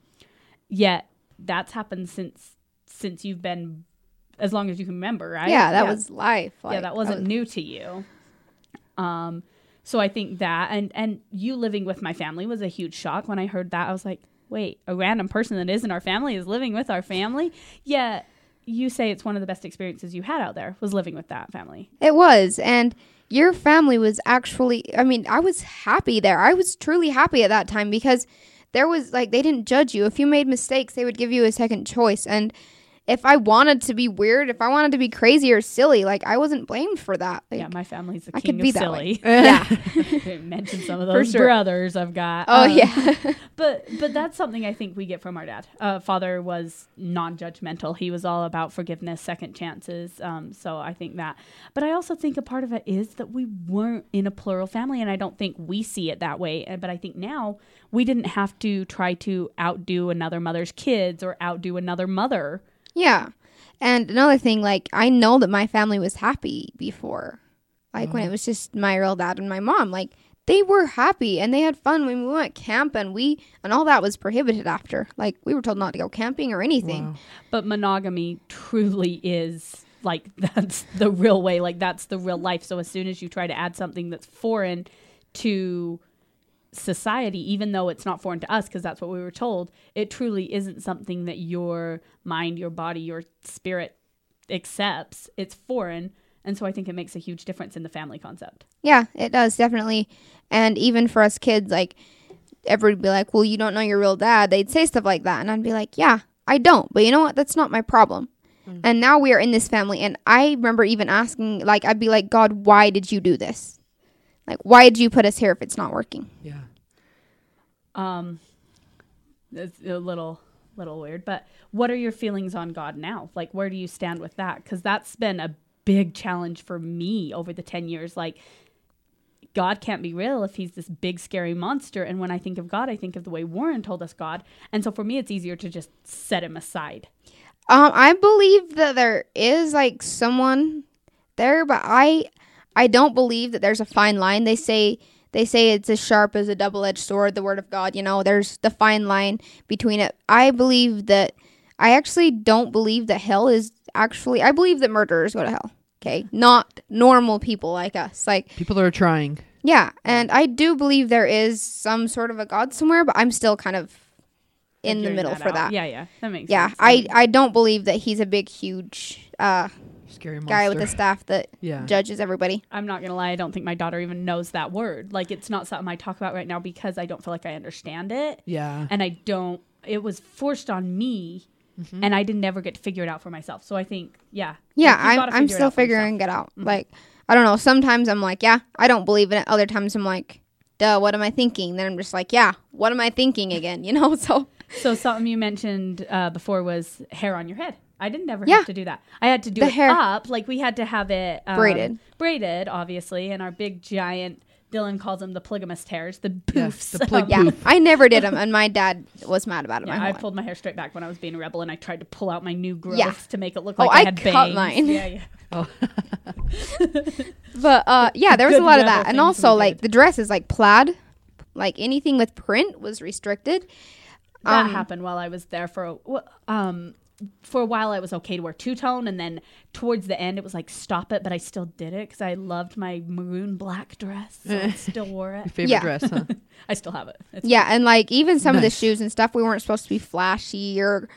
yet that's happened since since you've been as long as you can remember, right? yeah, that was life. yeah, that wasn't was- new to you. Um, so I think that and and you living with my family was a huge shock when I heard that. I was like, wait, a random person that isn't our family is living with our family. Yeah, you say it's one of the best experiences you had out there was living with that family. It was. And your family was actually, I mean, I was happy there. I was truly happy at that time because there was like, they didn't judge you. If you made mistakes, they would give you a second choice. And if I wanted to be weird, if I wanted to be crazy or silly, like, I wasn't blamed for that. Like, yeah, my family's the I king could be of silly. yeah. Mention some of those sure. brothers I've got. Oh, Um, yeah. but but that's something I think we get from our dad. Uh, father was non-judgmental. He was all about forgiveness, second chances. Um, so I think that. But I also think a part of it is that we weren't in a plural family, and I don't think we see it that way. But I think now we didn't have to try to outdo another mother's kids or outdo another mother. Yeah. And another thing, like, I know that my family was happy before. Like, when mm-hmm. it was just my real dad and my mom. Like, they were happy and they had fun when we went camp and we and all that was prohibited after like we were told not to go camping or anything Wow. But monogamy truly is like that's the real way. Like that's the real life. So as soon as you try to add something that's foreign, to society, even though it's not foreign to us, because that's what we were told, it truly isn't something that your mind, your body, your spirit accepts. It's foreign. And so I think it makes a huge difference in the family concept. Yeah, it does definitely. And even for us kids, like everybody would be like, "Well, you don't know your real dad." They'd say stuff like that, and I'd be like, "Yeah, I don't." But you know what? That's not my problem. Mm. And now we are in this family, and I remember even asking, like, I'd be like, "God, why did you do this? Like, why did you put us here if it's not working?" Yeah. Um, it's a little little weird, but what are your feelings on God now? Like, where do you stand with that? Because that's been a big challenge for me over the ten years. Like, God can't be real if he's this big scary monster. And when I think of God, I think of the way Warren told us God. And so for me, it's easier to just set him aside. Um, I believe that there is like someone there, but I I don't believe that there's a fine line. They say they say it's as sharp as a double-edged sword, the word of God, you know, there's the fine line between it. I believe that I actually don't believe that hell is actually I believe that murderers go to hell. Okay? Not normal people like us. Like People that are trying. yeah, and I do believe there is some sort of a god somewhere, but I'm still kind of in the Figuring middle for out. that. Yeah, yeah. That makes Yeah, sense. I I don't believe that he's a big huge uh Scary monster. guy with the staff that Yeah. judges everybody. I'm not gonna lie, I don't think my daughter even knows that word. Like it's not something I talk about right now because I don't feel like I understand it. Yeah. And I don't it was forced on me and I didn't ever get to figure it out for myself. So I think, yeah. Yeah, like, you I'm gotta I'm figure it still out for yourself. figuring it out. Like I don't know. Sometimes I'm like, yeah, I don't believe in it. Other times I'm like, duh, what am I thinking? Then I'm just like, yeah, what am I thinking again? You know? So So something you mentioned uh, before was hair on your head. I didn't ever Yeah. have to do that. I had to do The it hair. up. Like we had to have it um, Braided. braided, obviously, and our big giant. Dylan calls them the polygamist hairs, the Yeah, poofs. the plig Um, yeah, I never did them, and my dad was mad about it. Yeah, I whole life. pulled my hair straight back when I was being a rebel, and I tried to pull out my new growth Yeah. to make it look Oh, like I I had cut bangs. mine. Yeah, yeah. Oh. But uh, yeah, there was a lot of that, and also like did. the dresses, like plaid, like anything with print was restricted. That Um, happened while I was there for a, wh- um for a while. I was okay to wear two tone, and then towards the end, it was like stop it. But I still did it because I loved my maroon black dress. So I still wore Your it. favorite Yeah. dress, huh? I still have it. It's Yeah, and like even some of the shoes and stuff, we weren't supposed to be flashy or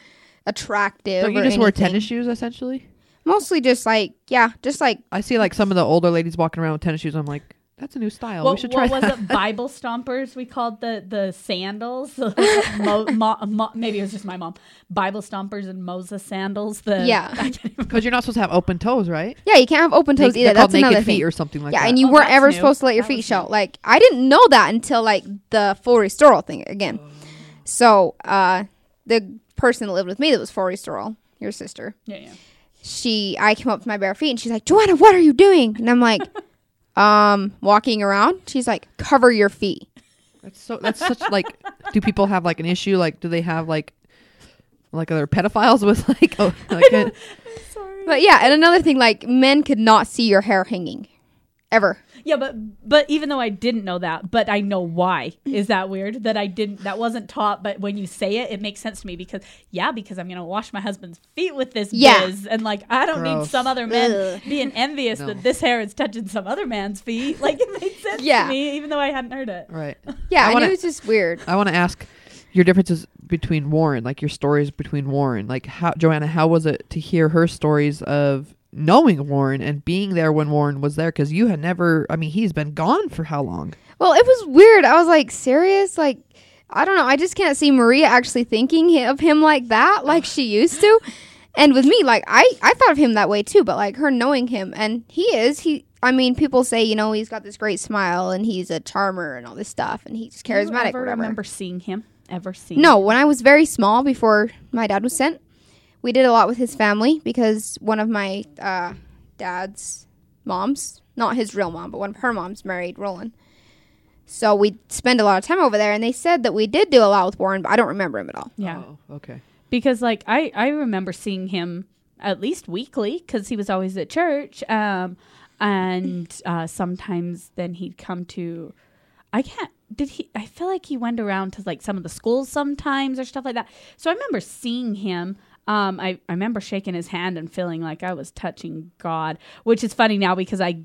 attractive. Don't you or just wear anything. tennis shoes essentially? Mostly just like yeah, just like I see like some of the older ladies walking around with tennis shoes. I'm like, that's a new style. we What, should try what was that. it? Bible stompers. We called the the sandals. Mo, mo, mo, maybe it was just my mom. Bible stompers and Moses sandals. The Yeah. I can't even- Because you're not supposed to have open toes, right? yeah, you can't have open toes Naked- either. That's called naked another feet thing. or something like yeah, that. and you Oh, weren't ever new. supposed to let your That feet show. new. Like I didn't know that until like the full restoral thing again. So uh, the person that lived with me that was full restoral, your sister, yeah, yeah. she I came up to my bare feet and she's like, Joanna, what are you doing? And I'm like, um, walking around. She's like, cover your feet. That's so. That's such like. Do people have like an issue? Like, do they have like, like other pedophiles with like, oh, like a, Sorry. But yeah, and another thing, like men could not see your hair hanging, ever. Yeah, but but even though I didn't know that, but I know why. Is that weird that I didn't? That wasn't taught. But when you say it, it makes sense to me because yeah, because I'm gonna wash my husband's feet with this Yeah. biz, and like I don't need some other man Ugh. being envious No. that this hair is touching some other man's feet. Like it made sense Yeah. to me, even though I hadn't heard it. right? Yeah, I I, wanna- knew it was just weird. I want to ask your differences between Warren, like your stories between Warren. Like, how Joanna, how was it to hear her stories of knowing Warren and being there when Warren was there? Because you had never. I mean, he's been gone for how long? Well, it was weird. I was like, serious? Like, I don't know. I just can't see Maria actually thinking of him like that, like she used to. And with me, like I, I thought of him that way too. But like her knowing him, and he is he. I mean, people say you know he's got this great smile and he's a charmer and all this stuff, and he's Do you charismatic. ever or whatever. remember seeing him? Ever seen? No, when I was very small, before my dad was sent, we did a lot with his family because one of my uh, dad's moms, not his real mom, but one of her moms, married Roland. So we spend a lot of time over there, and they said that we did do a lot with Warren, but I don't remember him at all. Yeah. Oh, okay. because like I I remember seeing him at least weekly because he was always at church, um, and uh, sometimes then he'd come to. I can't. Did he? I feel like he went around to like some of the schools sometimes or stuff like that. So I remember seeing him. Um, I I remember shaking his hand and feeling like I was touching God, which is funny now because I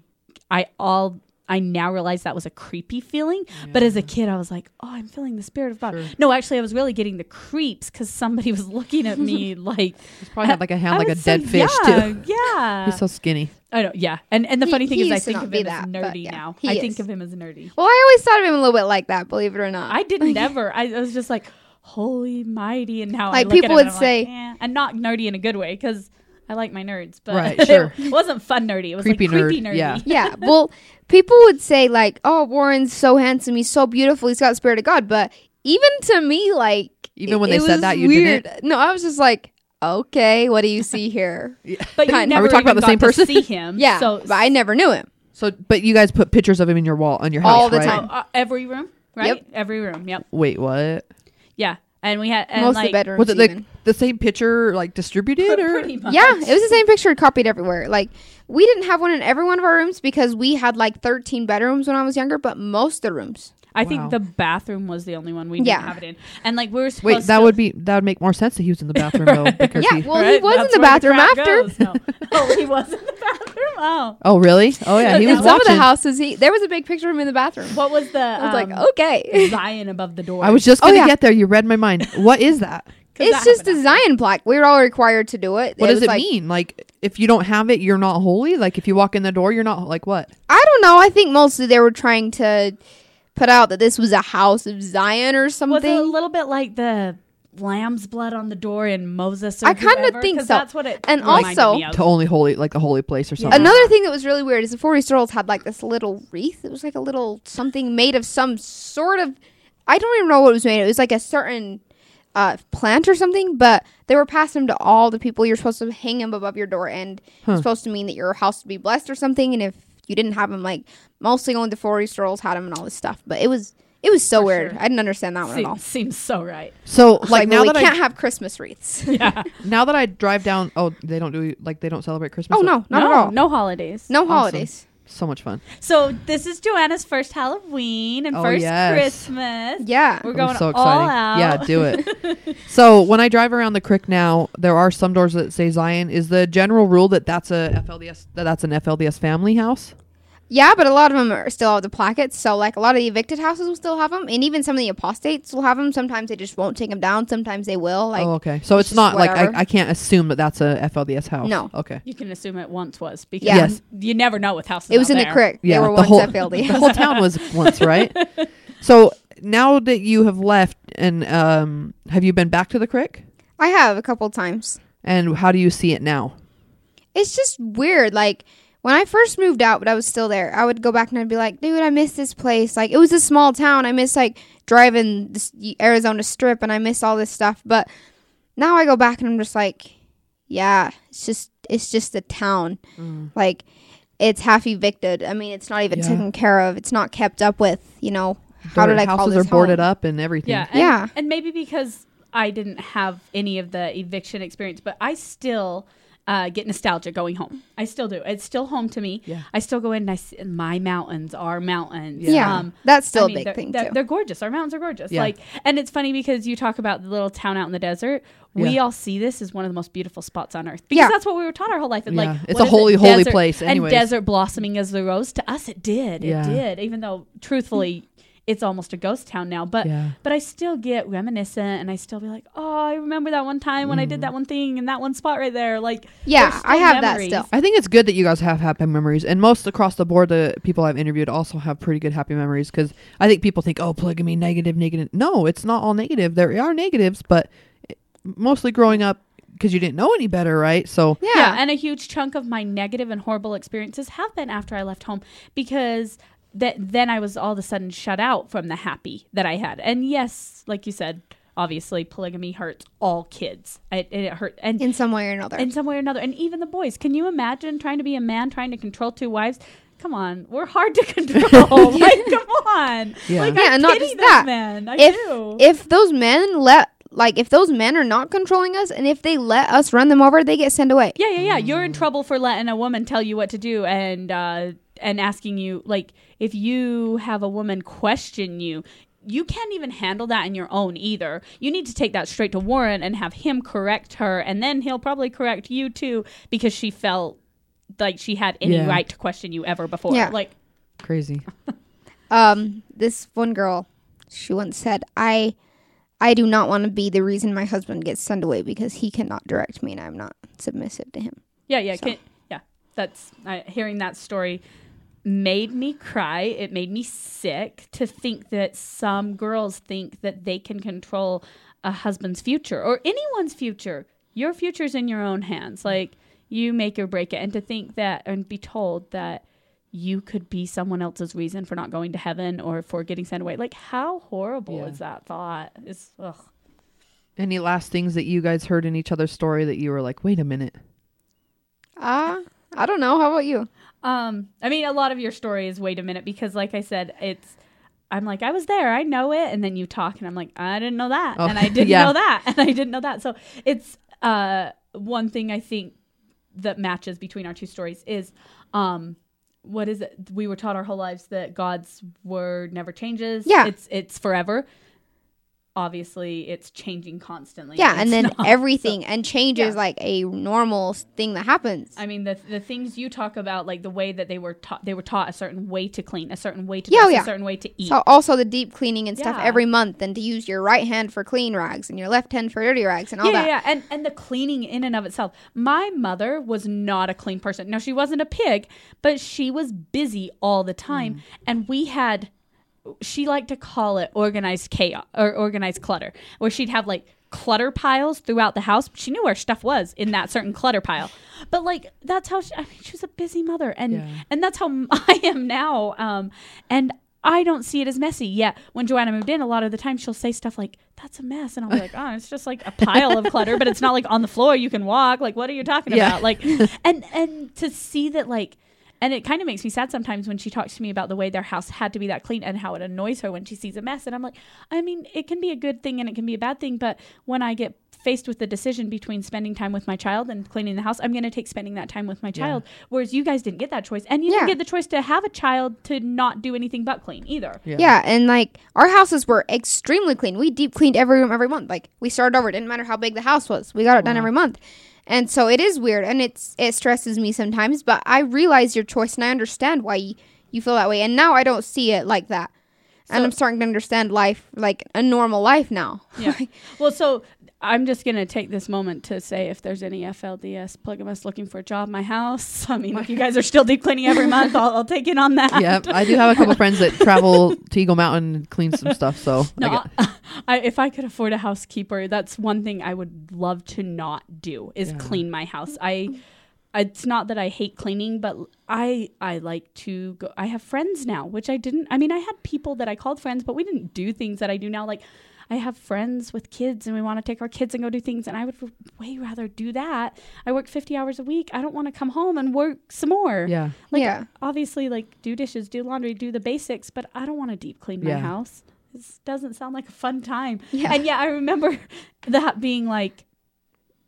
I all I now realize that was a creepy feeling. But as a kid, I was like, oh, I'm feeling the spirit of God. Sure. No, actually, I was really getting the creeps because somebody was looking at me like He's probably had like a hand I like a was so dead fish young. too. Yeah, He's so skinny. I know. Yeah, and and the He- funny thing is, I think of him that, as nerdy yeah, now. I is. think of him as nerdy. Well, I always thought of him a little bit like that. Believe it or not. I didn't never. I, I was just like, holy mighty, and now Like, look people would and say- like, eh. and not nerdy in a good way because I like my nerds, but Right, sure. it wasn't fun nerdy. It was Creepy like creepy nerd, nerdy. yeah. yeah. Well, people would say like, "Oh, Warren's so handsome. He's so beautiful. He's got the spirit of God." But even to me, like, Even when it they said that, you weird. didn't. No, I was just like, "Okay, what do you see here?" But you Kind of. never Are we talking about the same person? See him, yeah, So but I never knew him. So, but you guys put pictures of him in your wall on your house, All the right? time. uh, every room, right? Yep. Every room. Yep. Wait, what? Yeah, and we had and Most like, of the bedrooms. Was it like even. the same picture like distributed or? pretty much. Yeah, it was the same picture copied everywhere. Like we didn't have one in every one of our rooms because we had like 13 bedrooms when I was younger, but most of the rooms. I Wow. think the bathroom was the only one we didn't Yeah. have it in, and like we were supposed. Wait, that to, would be that would make more sense that he was in the bathroom though because Yeah, he. well, he Right? was in the bathroom crap after. goes. No. oh, he was in the bathroom. Oh, Oh really? Oh yeah, he was some of the houses, he there was a big picture of him in the bathroom. what was the? I was like, um, okay. Zion above the door. I was just Oh, gonna yeah. get there. You read my mind. What is that? 'Cause It's that just a happened after. Zion plaque. We were all required to do it. What It does it like- mean? Like if you don't have it, you're not holy. Like if you walk in the door, you're not like what? I don't know. I think mostly they were trying to put out that this was a house of Zion or Was something. it a little bit like the lamb's blood on the door in Moses? Or I kinda think so. That's what it And also- me. To only holy, like a holy place or something. Another thing that was really weird is the full restorals had like this little wreath. It was like a little something made of some sort of I don't even know what it was made. It was like a certain uh, plant or something, but they were passing them to all the people. You're supposed to hang them above your door, and Huh. it's supposed to mean that your house would be blessed or something. And if you didn't have them, like mostly only the full restorals had them and all this stuff. But it was it was so For weird. sure. I didn't understand that one at all. seems, seems so right. So It's like, now well, that we I can't have Christmas wreaths. Yeah. now that I drive down, oh they don't do like they don't celebrate Christmas. oh no, not no, at all. no holidays. No Awesome. holidays. So much fun. So this is Joanna's first Halloween and Oh, first yes. Christmas. Yeah. We're going so all exciting. out. Yeah, do it. so when I drive around the creek now, there are some doors that say Zion. Is the general rule that that's a FLDS that that's an FLDS family house? Yeah, but a lot of them are still have the plackets. So, like, a lot of the evicted houses will still have them, and even some of the apostates will have them. Sometimes they just won't take them down. Sometimes they will. Like, oh, okay. So it's it's, not like. I, I can't assume that that's a FLDS house. No. Okay. You can assume it once was because Yeah. Yes. you never know with houses. it was out in the there. creek. Yeah. they were the once whole FLD. the whole town was once right. So now that you have left, and um, have you been back to the creek? I have a couple times. And how do you see it now? It's just weird. Like when I first moved out, but I was still there. I would go back and I'd be like, "Dude, I miss this place. Like it was a small town. I miss like driving this Arizona Strip, and I miss all this stuff." But now I go back and I'm just like, "Yeah, it's just it's just a town. Mm. Like it's half evicted. I mean, it's not even Yeah. taken care of. It's not kept up with. You know, how did I houses call this are boarded home? up and everything. Yeah. And, Yeah. And maybe because I didn't have any of the eviction experience, but I still uh, get nostalgia going home. I still do. It's still home to me. Yeah. I still go in and I see my mountains are mountains. Yeah, Um, that's still I a mean, big they're, thing they're, too. They're gorgeous. Our mountains are gorgeous. Yeah. Like, and it's funny because you talk about the little town out in the desert. We Yeah. all see this as one of the most beautiful spots on earth because Yeah. that's what we were taught our whole life. And Yeah. like, It's a is it? holy, holy Desert- place anyways. And desert blossoming as the rose. To us, it did. It did. Even though, truthfully, it's almost a ghost town now. But Yeah. but I still get reminiscent, and I still be like, oh, I remember that one time when I Mm. did that one thing in that one spot right there. Like, Yeah, I still have that memories. still. I think it's good that you guys have happy memories, and most across the board, the people I've interviewed also have pretty good happy memories. Because I think people think, "Oh, polygamy, negative, negative." No, it's not all negative. There are negatives, but mostly growing up because you didn't know any better, right? So Yeah. Yeah, and a huge chunk of my negative and horrible experiences have been after I left home because that then I was all of a sudden shut out from the happy that I had. And yes, like you said, obviously polygamy hurts all kids. It, it hurt and in some way or another. in some way or another, and even the boys. Can you imagine trying to be a man trying to control two wives? Come on, we're hard to control. like, come on. Yeah. Like, Yeah, I not just that. men. I if do. if those men let like if those men are not controlling us and if they let us run them over, they get sent away. Yeah, yeah, yeah. You're in trouble for letting a woman tell you what to do and uh, and asking you like if you have a woman question you. You can't even handle that in your own either. You need to take that straight to Warren and have him correct her, and then he'll probably correct you too because she felt like she had any Yeah. right to question you ever before. Yeah. Like, Crazy. Um, this one girl, she once said, "I, I do not want to be the reason my husband gets sent away because he cannot direct me and I'm not submissive to him." Yeah, yeah, So- can, yeah. That's uh, hearing that story made me cry. It made me sick to think that some girls think that they can control a husband's future or anyone's future. Your future's in your own hands. Like you make or break it, and to think that and be told that you could be someone else's reason for not going to heaven or for getting sent away. Like how horrible Yeah. is that thought? It's ugh. Any last things that you guys heard in each other's story that you were like, wait a minute? Ah, I don't know. How about you? Um, I mean, a lot of your story is wait a minute because, like I said, it's. I'm like, I was there, I know it, and then you talk, and I'm like, I didn't know that, Oh, and I didn't yeah. know that, and I didn't know that. So it's uh one thing I think that matches between our two stories is, um, what is it? We were taught our whole lives that God's word never changes. Yeah. it's it's forever. Obviously, it's changing constantly. Yeah, and then not. everything and change is like a normal thing that happens. I mean, the the things you talk about, like the way that they were taught, they were taught a certain way to clean, a certain way to Yeah, oh, dress, yeah. a certain way to eat. So also the deep cleaning and stuff Yeah. every month, and to use your right hand for clean rags and your left hand for dirty rags and all yeah, that. yeah, yeah, and and the cleaning in and of itself. My mother was not a clean person. No, she wasn't a pig, but she was busy all the time, mm. and we had. She liked to call it organized chaos or organized clutter, where she'd have like clutter piles throughout the house. She knew where stuff was in that certain clutter pile, but like that's how she, I mean, she was a busy mother, and Yeah. and that's how I am now. Um, and I don't see it as messy. Yeah, when Joanna moved in, a lot of the time she'll say stuff like, "That's a mess," and I'll be like, "Oh, it's just like a pile of clutter, but it's not like on the floor. You can walk. Like, what are you talking Yeah. about? Like, and and to see that, like." And it kind of makes me sad sometimes when she talks to me about the way their house had to be that clean and how it annoys her when she sees a mess. And I'm like, I mean, it can be a good thing and it can be a bad thing, but when I get faced with the decision between spending time with my child and cleaning the house, I'm going to take spending that time with my Yeah. child. Whereas you guys didn't get that choice, and you Yeah. didn't get the choice to have a child to not do anything but clean either. Yeah, yeah. and like our houses were extremely clean. We deep cleaned every room every month. Like we started over. It didn't matter how big the house was. We got it done every month. And so it is weird and it's it stresses me sometimes, but I realize your choice and I understand why you, you feel that way. And now I don't see it like that. and I'm starting to understand life like a normal life now. Yeah. well, so I'm just going to take this moment to say if there's any FLDS polygamists looking for a job my house, I mean, if you guys are still deep cleaning every month, I'll, I'll take it on that. Yep. I do have a couple friends that travel to Eagle Mountain and clean some stuff. So No, I, I, if I could afford a housekeeper, that's one thing I would love to not do is Yeah. clean my house. I, it's not that I hate cleaning, but I I like to go. I have friends now, which I didn't. I mean, I had people that I called friends, but we didn't do things that I do now. Like I have friends with kids, and we want to take our kids and go do things, and I would way rather do that. I work fifty hours a week. I don't want to come home and work some more. yeah. Like, Yeah. obviously, like do dishes, do laundry, do the basics, but I don't want to deep clean my Yeah. house. This doesn't sound like a fun time. Yeah. And yeah, I remember that being like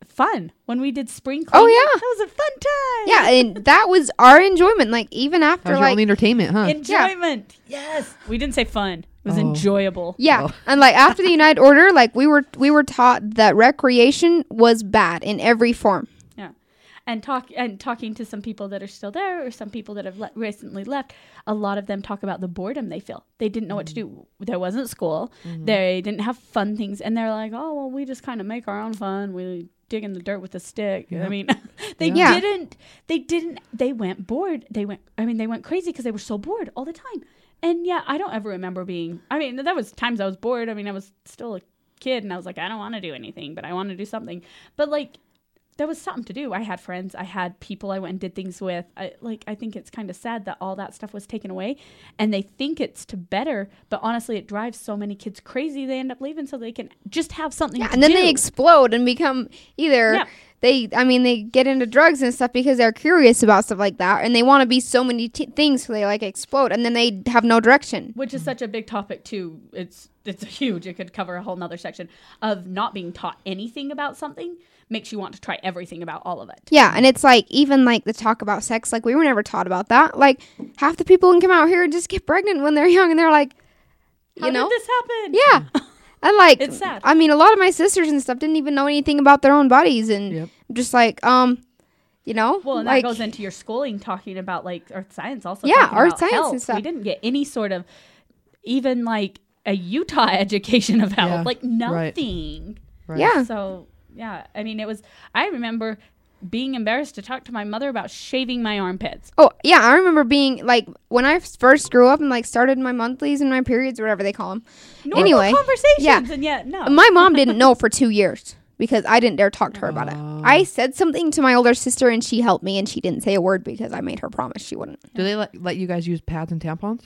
fun when we did spring Oh, yeah. that was a fun time. yeah, and that was our enjoyment. Like even That after was your like only entertainment, huh? enjoyment. Yes, we didn't say fun. It was Oh. enjoyable. Yeah, Oh. and like after the United Order, like we were we were taught that recreation was bad in every form. Yeah, and talk and talking to some people that are still there or some people that have le- recently left a lot of them talk about the boredom they feel they didn't know what to do mm-hmm. there wasn't school mm-hmm. they didn't have fun things and they're like oh well we just kind of make our own fun we dig in the dirt with a stick Yeah. i mean they Yeah. didn't they didn't they went bored they went i mean they went crazy because they were so bored all the time and yeah i don't ever remember being i mean that was times i was bored i mean i was still a kid and i was like i don't want to do anything but i want to do something but like there was something to do. I had friends, I had people I went and did things with. I like I think it's kind of sad that all that stuff was taken away and they think it's to better, but honestly it drives so many kids crazy they end up leaving so they can just have something Yeah, and then do. they explode and become either Yeah. They I mean they get into drugs and stuff because they're curious about stuff like that and they want to be so many t- things so they like explode and then they have no direction. which is such a big topic too. It's it's huge. It could cover a whole nother section of not being taught anything about something makes you want to try everything about all of it. Yeah, and it's like even like the talk about sex like we were never taught about that. Like half the people can come out here and just get pregnant when they're young and they're like you How know did this happened Yeah. And like It's sad. I mean a lot of my sisters and stuff didn't even know anything about their own bodies and Yep. just like um You know, Well, and like that goes into your schooling, talking about like earth science. Also, Yeah, talking earth science health. and stuff. We didn't get any sort of, even like a Utah education of health, Yeah, like right. nothing. Right. yeah, So yeah, I mean, it was. I remember being embarrassed to talk to my mother about shaving my armpits. Oh yeah, I remember being like when I first grew up and like started my monthlies and my periods or whatever they call them. Normal Anyway, conversations, yeah. and yet no. My mom didn't know for two years because I didn't dare talk to her about it. I said something to my older sister and she helped me and she didn't say a word because I made her promise she wouldn't. Do they let, let you guys use pads and tampons?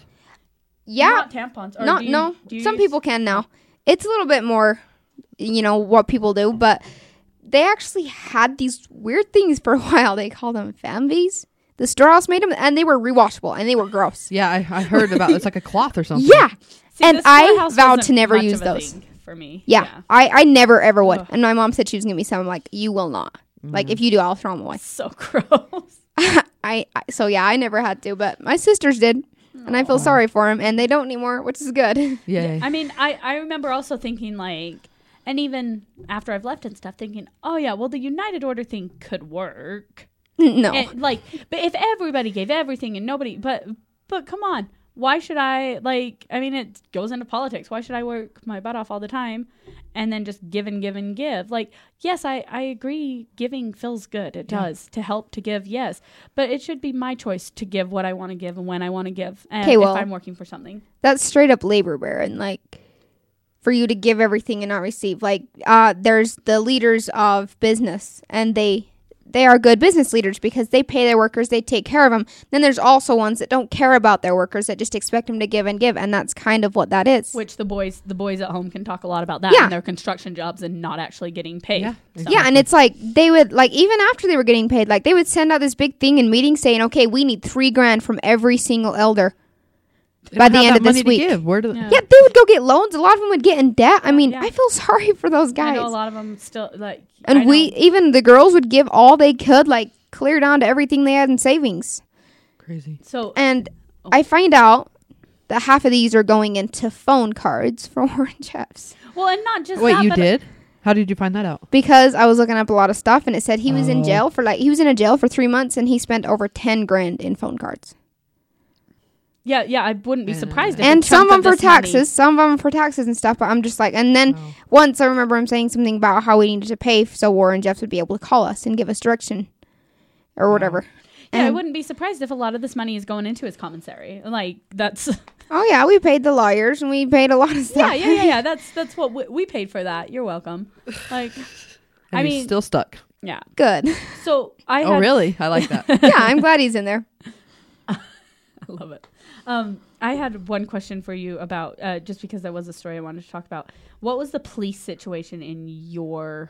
Yeah, not tampons. Or not do you- no. do you Some use- people can now. It's a little bit more, you know, what people do, but they actually had these weird things for a while. They called them fambies. The storehouse made them, and they were rewashable and they were gross. Yeah, I, I heard about it's like a cloth or something. Yeah, See, and I vowed to never use those. for me. yeah. I I never ever would. Ugh. And my mom said she was gonna be some. I'm like, you will not. Like if mm. you do, I'll throw them away. so gross. I, I so yeah, I never had to, but my sisters did, and I feel sorry for them, and they don't anymore, which is good. Yay. I mean, I, I remember also thinking like, and even after I've left and stuff, thinking, oh yeah, well the United Order thing could work. no, And, like, but if everybody gave everything and nobody, but but come on, why should I like? I mean, it goes into politics. Why should I work my butt off all the time and then just give and give and give? Like, yes, I I agree. Giving feels good. It Yeah. does to help to give. Yes, but it should be my choice to give what I want to give and when I want to give. Okay, well- if I'm working for something. that's straight up labor baron. Like for you to give everything and not receive. Like uh, there's the leaders of business, and they they are good business leaders because they pay their workers, they take care of them. Then there's also ones that don't care about their workers that just expect them to give and give, and that's kind of what that is. Which the boys, the boys at home can talk a lot about that Yeah. and their construction jobs and not actually getting paid. Yeah, So- Yeah, and it's like they would like even after they were getting paid, like they would send out this big thing in meetings saying, "Okay, we need three grand from every single elder." They by the end of this week. give. Where do Yeah. Yeah, they would go get loans. A lot of them would get in debt. I oh, mean, Yeah. I feel sorry for those I guys. know a lot of them still like. And we, even the girls, would give all they could, like clear down to everything they had in savings. crazy? so And Oh. I find out that half of these are going into phone cards for Warren Jeffs well, and not just Wait, that, you uh, did? How did you find that out? because I was looking up a lot of stuff, and it said he was in Oh. jail for like he was in a jail for three months, and he spent over ten grand in phone cards. Yeah, yeah, I wouldn't be surprised. if and some of them for this money- taxes, some of them for taxes and stuff. But I'm just like, and then Oh. once I remember him saying something about how we needed to pay so Warren Jeffs would be able to call us and give us direction or whatever. Yeah, I wouldn't be surprised if a lot of this money is going into his commissary. Like that's. Oh yeah, we paid the lawyers and we paid a lot of stuff. yeah, yeah, yeah, yeah. That's that's what we, we paid for that. You're welcome. Like, And I he's mean- still stuck. yeah. Good. So I. Oh, had, really? I like that. yeah, I'm glad he's in there. I love it. Um, I had one question for you about uh, just because that was a story I wanted to talk about. What was the police situation in your,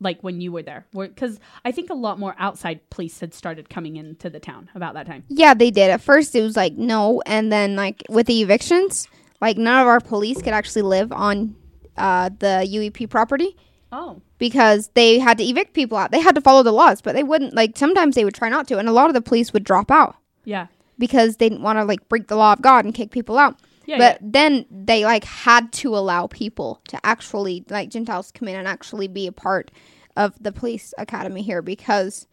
like when you were there? Because I think a lot more outside police had started coming into the town about that time. Yeah, they did. At first, it was like no, and then like with the evictions, like none of our police could actually live on uh, the UEP property Oh, because they had to evict people out. They had to follow the laws, but they wouldn't. Like sometimes they would try not to, and a lot of the police would drop out yeah, because they didn't want to like break the law of God and kick people out. yeah, but yeah. then they like had to allow people to actually like Gentiles come in and actually be a part of the police academy here because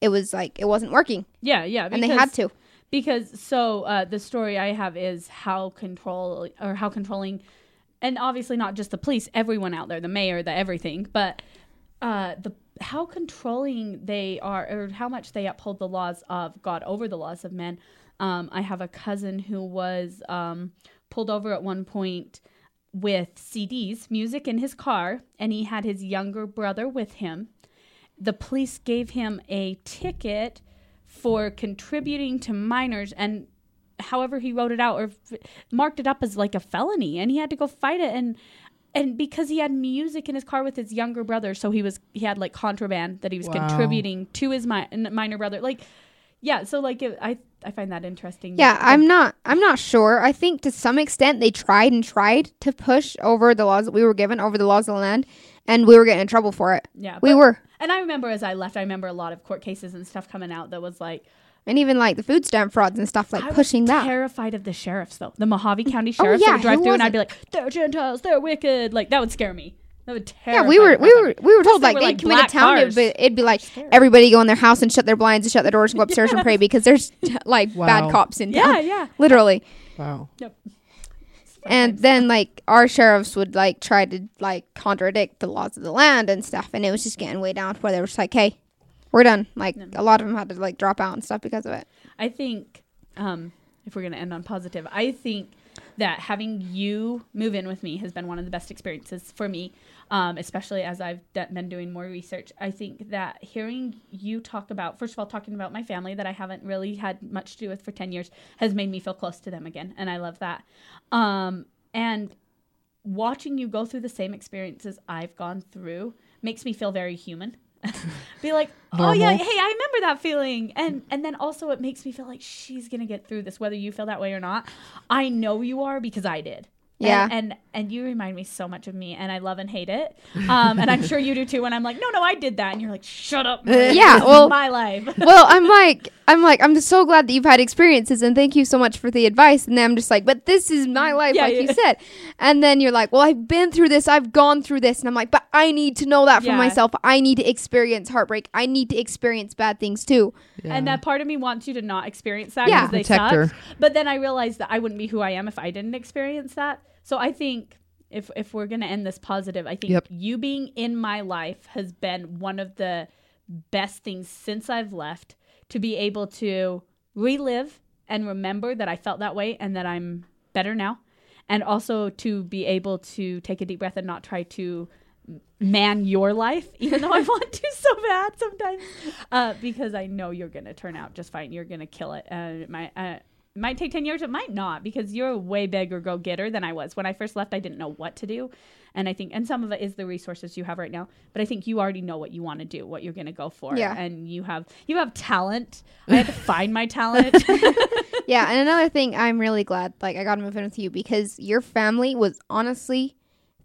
it was like it wasn't working yeah, yeah. and they had to. because so uh, the story I have is how control or how controlling, and obviously not just the police, everyone out there, the mayor, the everything, but uh, the how controlling they are or how much they uphold the laws of God over the laws of men. Um, I have a cousin who was um, pulled over at one point with CDs, music in his car, and he had his younger brother with him. The police gave him a ticket for contributing to minors and however he wrote it out or f- marked it up as like a felony and he had to go fight it and and because he had music in his car with his younger brother so he was he had like contraband that he was Wow. contributing to his mi- minor brother like yeah so like it, i i find that interesting Yeah, that- I'm not. I'm not sure. I think to some extent they tried and tried to push over the laws that we were given, over the laws of the land, and we were getting in trouble for it. yeah We but- were, and i remember as i left i remember a lot of court cases and stuff coming out that was like and even like the food stamp frauds and stuff, like pushing that. I was pushing that. terrified of the sheriffs though the Mohave oh, county Oh, sheriffs yeah, that would drive through and i'd be like they're gentiles they're wicked like that would scare me That would Yeah, we were we were we were told like were, they'd like, come into black town, cars. but it'd be like Scary. everybody go in their house and shut their blinds and shut their doors and go upstairs and pray because there's like Wow. bad cops in town. Yeah, yeah. Literally. Wow. And then like our sheriffs would like try to like contradict the laws of the land and stuff, and it was just getting way down to where they were just like, "Hey, we're done." Like a lot of them had to like drop out and stuff because of it. I think um, if we're going to end on positive, I think that having you move in with me has been one of the best experiences for me, um, especially as I've d- been doing more research. I think that hearing you talk about, first of all, talking about my family that I haven't really had much to do with for 10 years has made me feel close to them again. And I love that. Um, and watching you go through the same experiences I've gone through makes me feel very human. Be like, oh yeah, hey, I remember that feeling, and and then also it makes me feel like she's gonna get through this, whether you feel that way or not. I know you are because I did. Yeah. and and, and you remind me so much of me, and I love and hate it. Um, and I'm sure you do too. When I'm like, no, no, I did that, and you're like, shut up. Maria. Yeah, This well- my life. well, I'm like, I'm like, I'm just so glad that you've had experiences, and thank you so much for the advice. And then I'm just like, but this is my life, Yeah, like yeah. you said. And then you're like, well, I've been through this, I've gone through this, and I'm like, but I need to know that for Yeah. myself. I need to experience heartbreak. I need to experience bad things too. Yeah. And that part of me wants you to not experience that Yeah. because they Protect her. suck. But then I realized that I wouldn't be who I am if I didn't experience that. So I think if if we're gonna end this positive, I think Yep. you being in my life has been one of the best things since I've left to be able to relive and remember that I felt that way and that I'm better now. And also to be able to take a deep breath and not try to man your life, even though I want to so bad sometimes, uh, because I know you're gonna turn out just fine. You're gonna kill it, and it might uh, it might take ten years. It might not, because you're a way bigger go getter than I was when I first left. I didn't know what to do, and I think, and some of it is the resources you have right now. But I think you already know what you want to do, what you're gonna go for, Yeah. and you have you have talent. I had to find my talent. yeah, and another thing, I'm really glad like I got to move in with you because your family was honestly,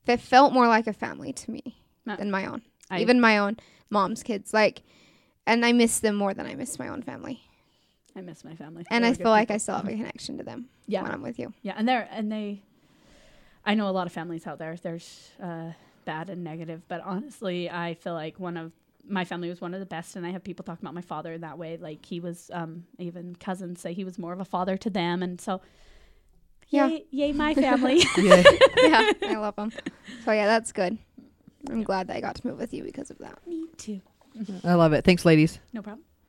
it felt more like a family to me No. than my own. I- Even my own mom's kids, like, and I miss them more than I miss my own family. I miss my family, And They I were good feel like people. I still have a connection to them yeah, when I'm with you. Yeah, and they're and they. I know a lot of families out there. There's uh, bad and negative, but honestly, I feel like one of my family was one of the best, and I have people talk about my father in that way. Like he was, um, even cousins say he was more of a father to them, and so. Yeah. Yay, yay my family. Yeah. yeah, I love them. So yeah, that's good. I'm glad that I got to move with you because of that. Me too. I love it. Thanks, ladies. No problem.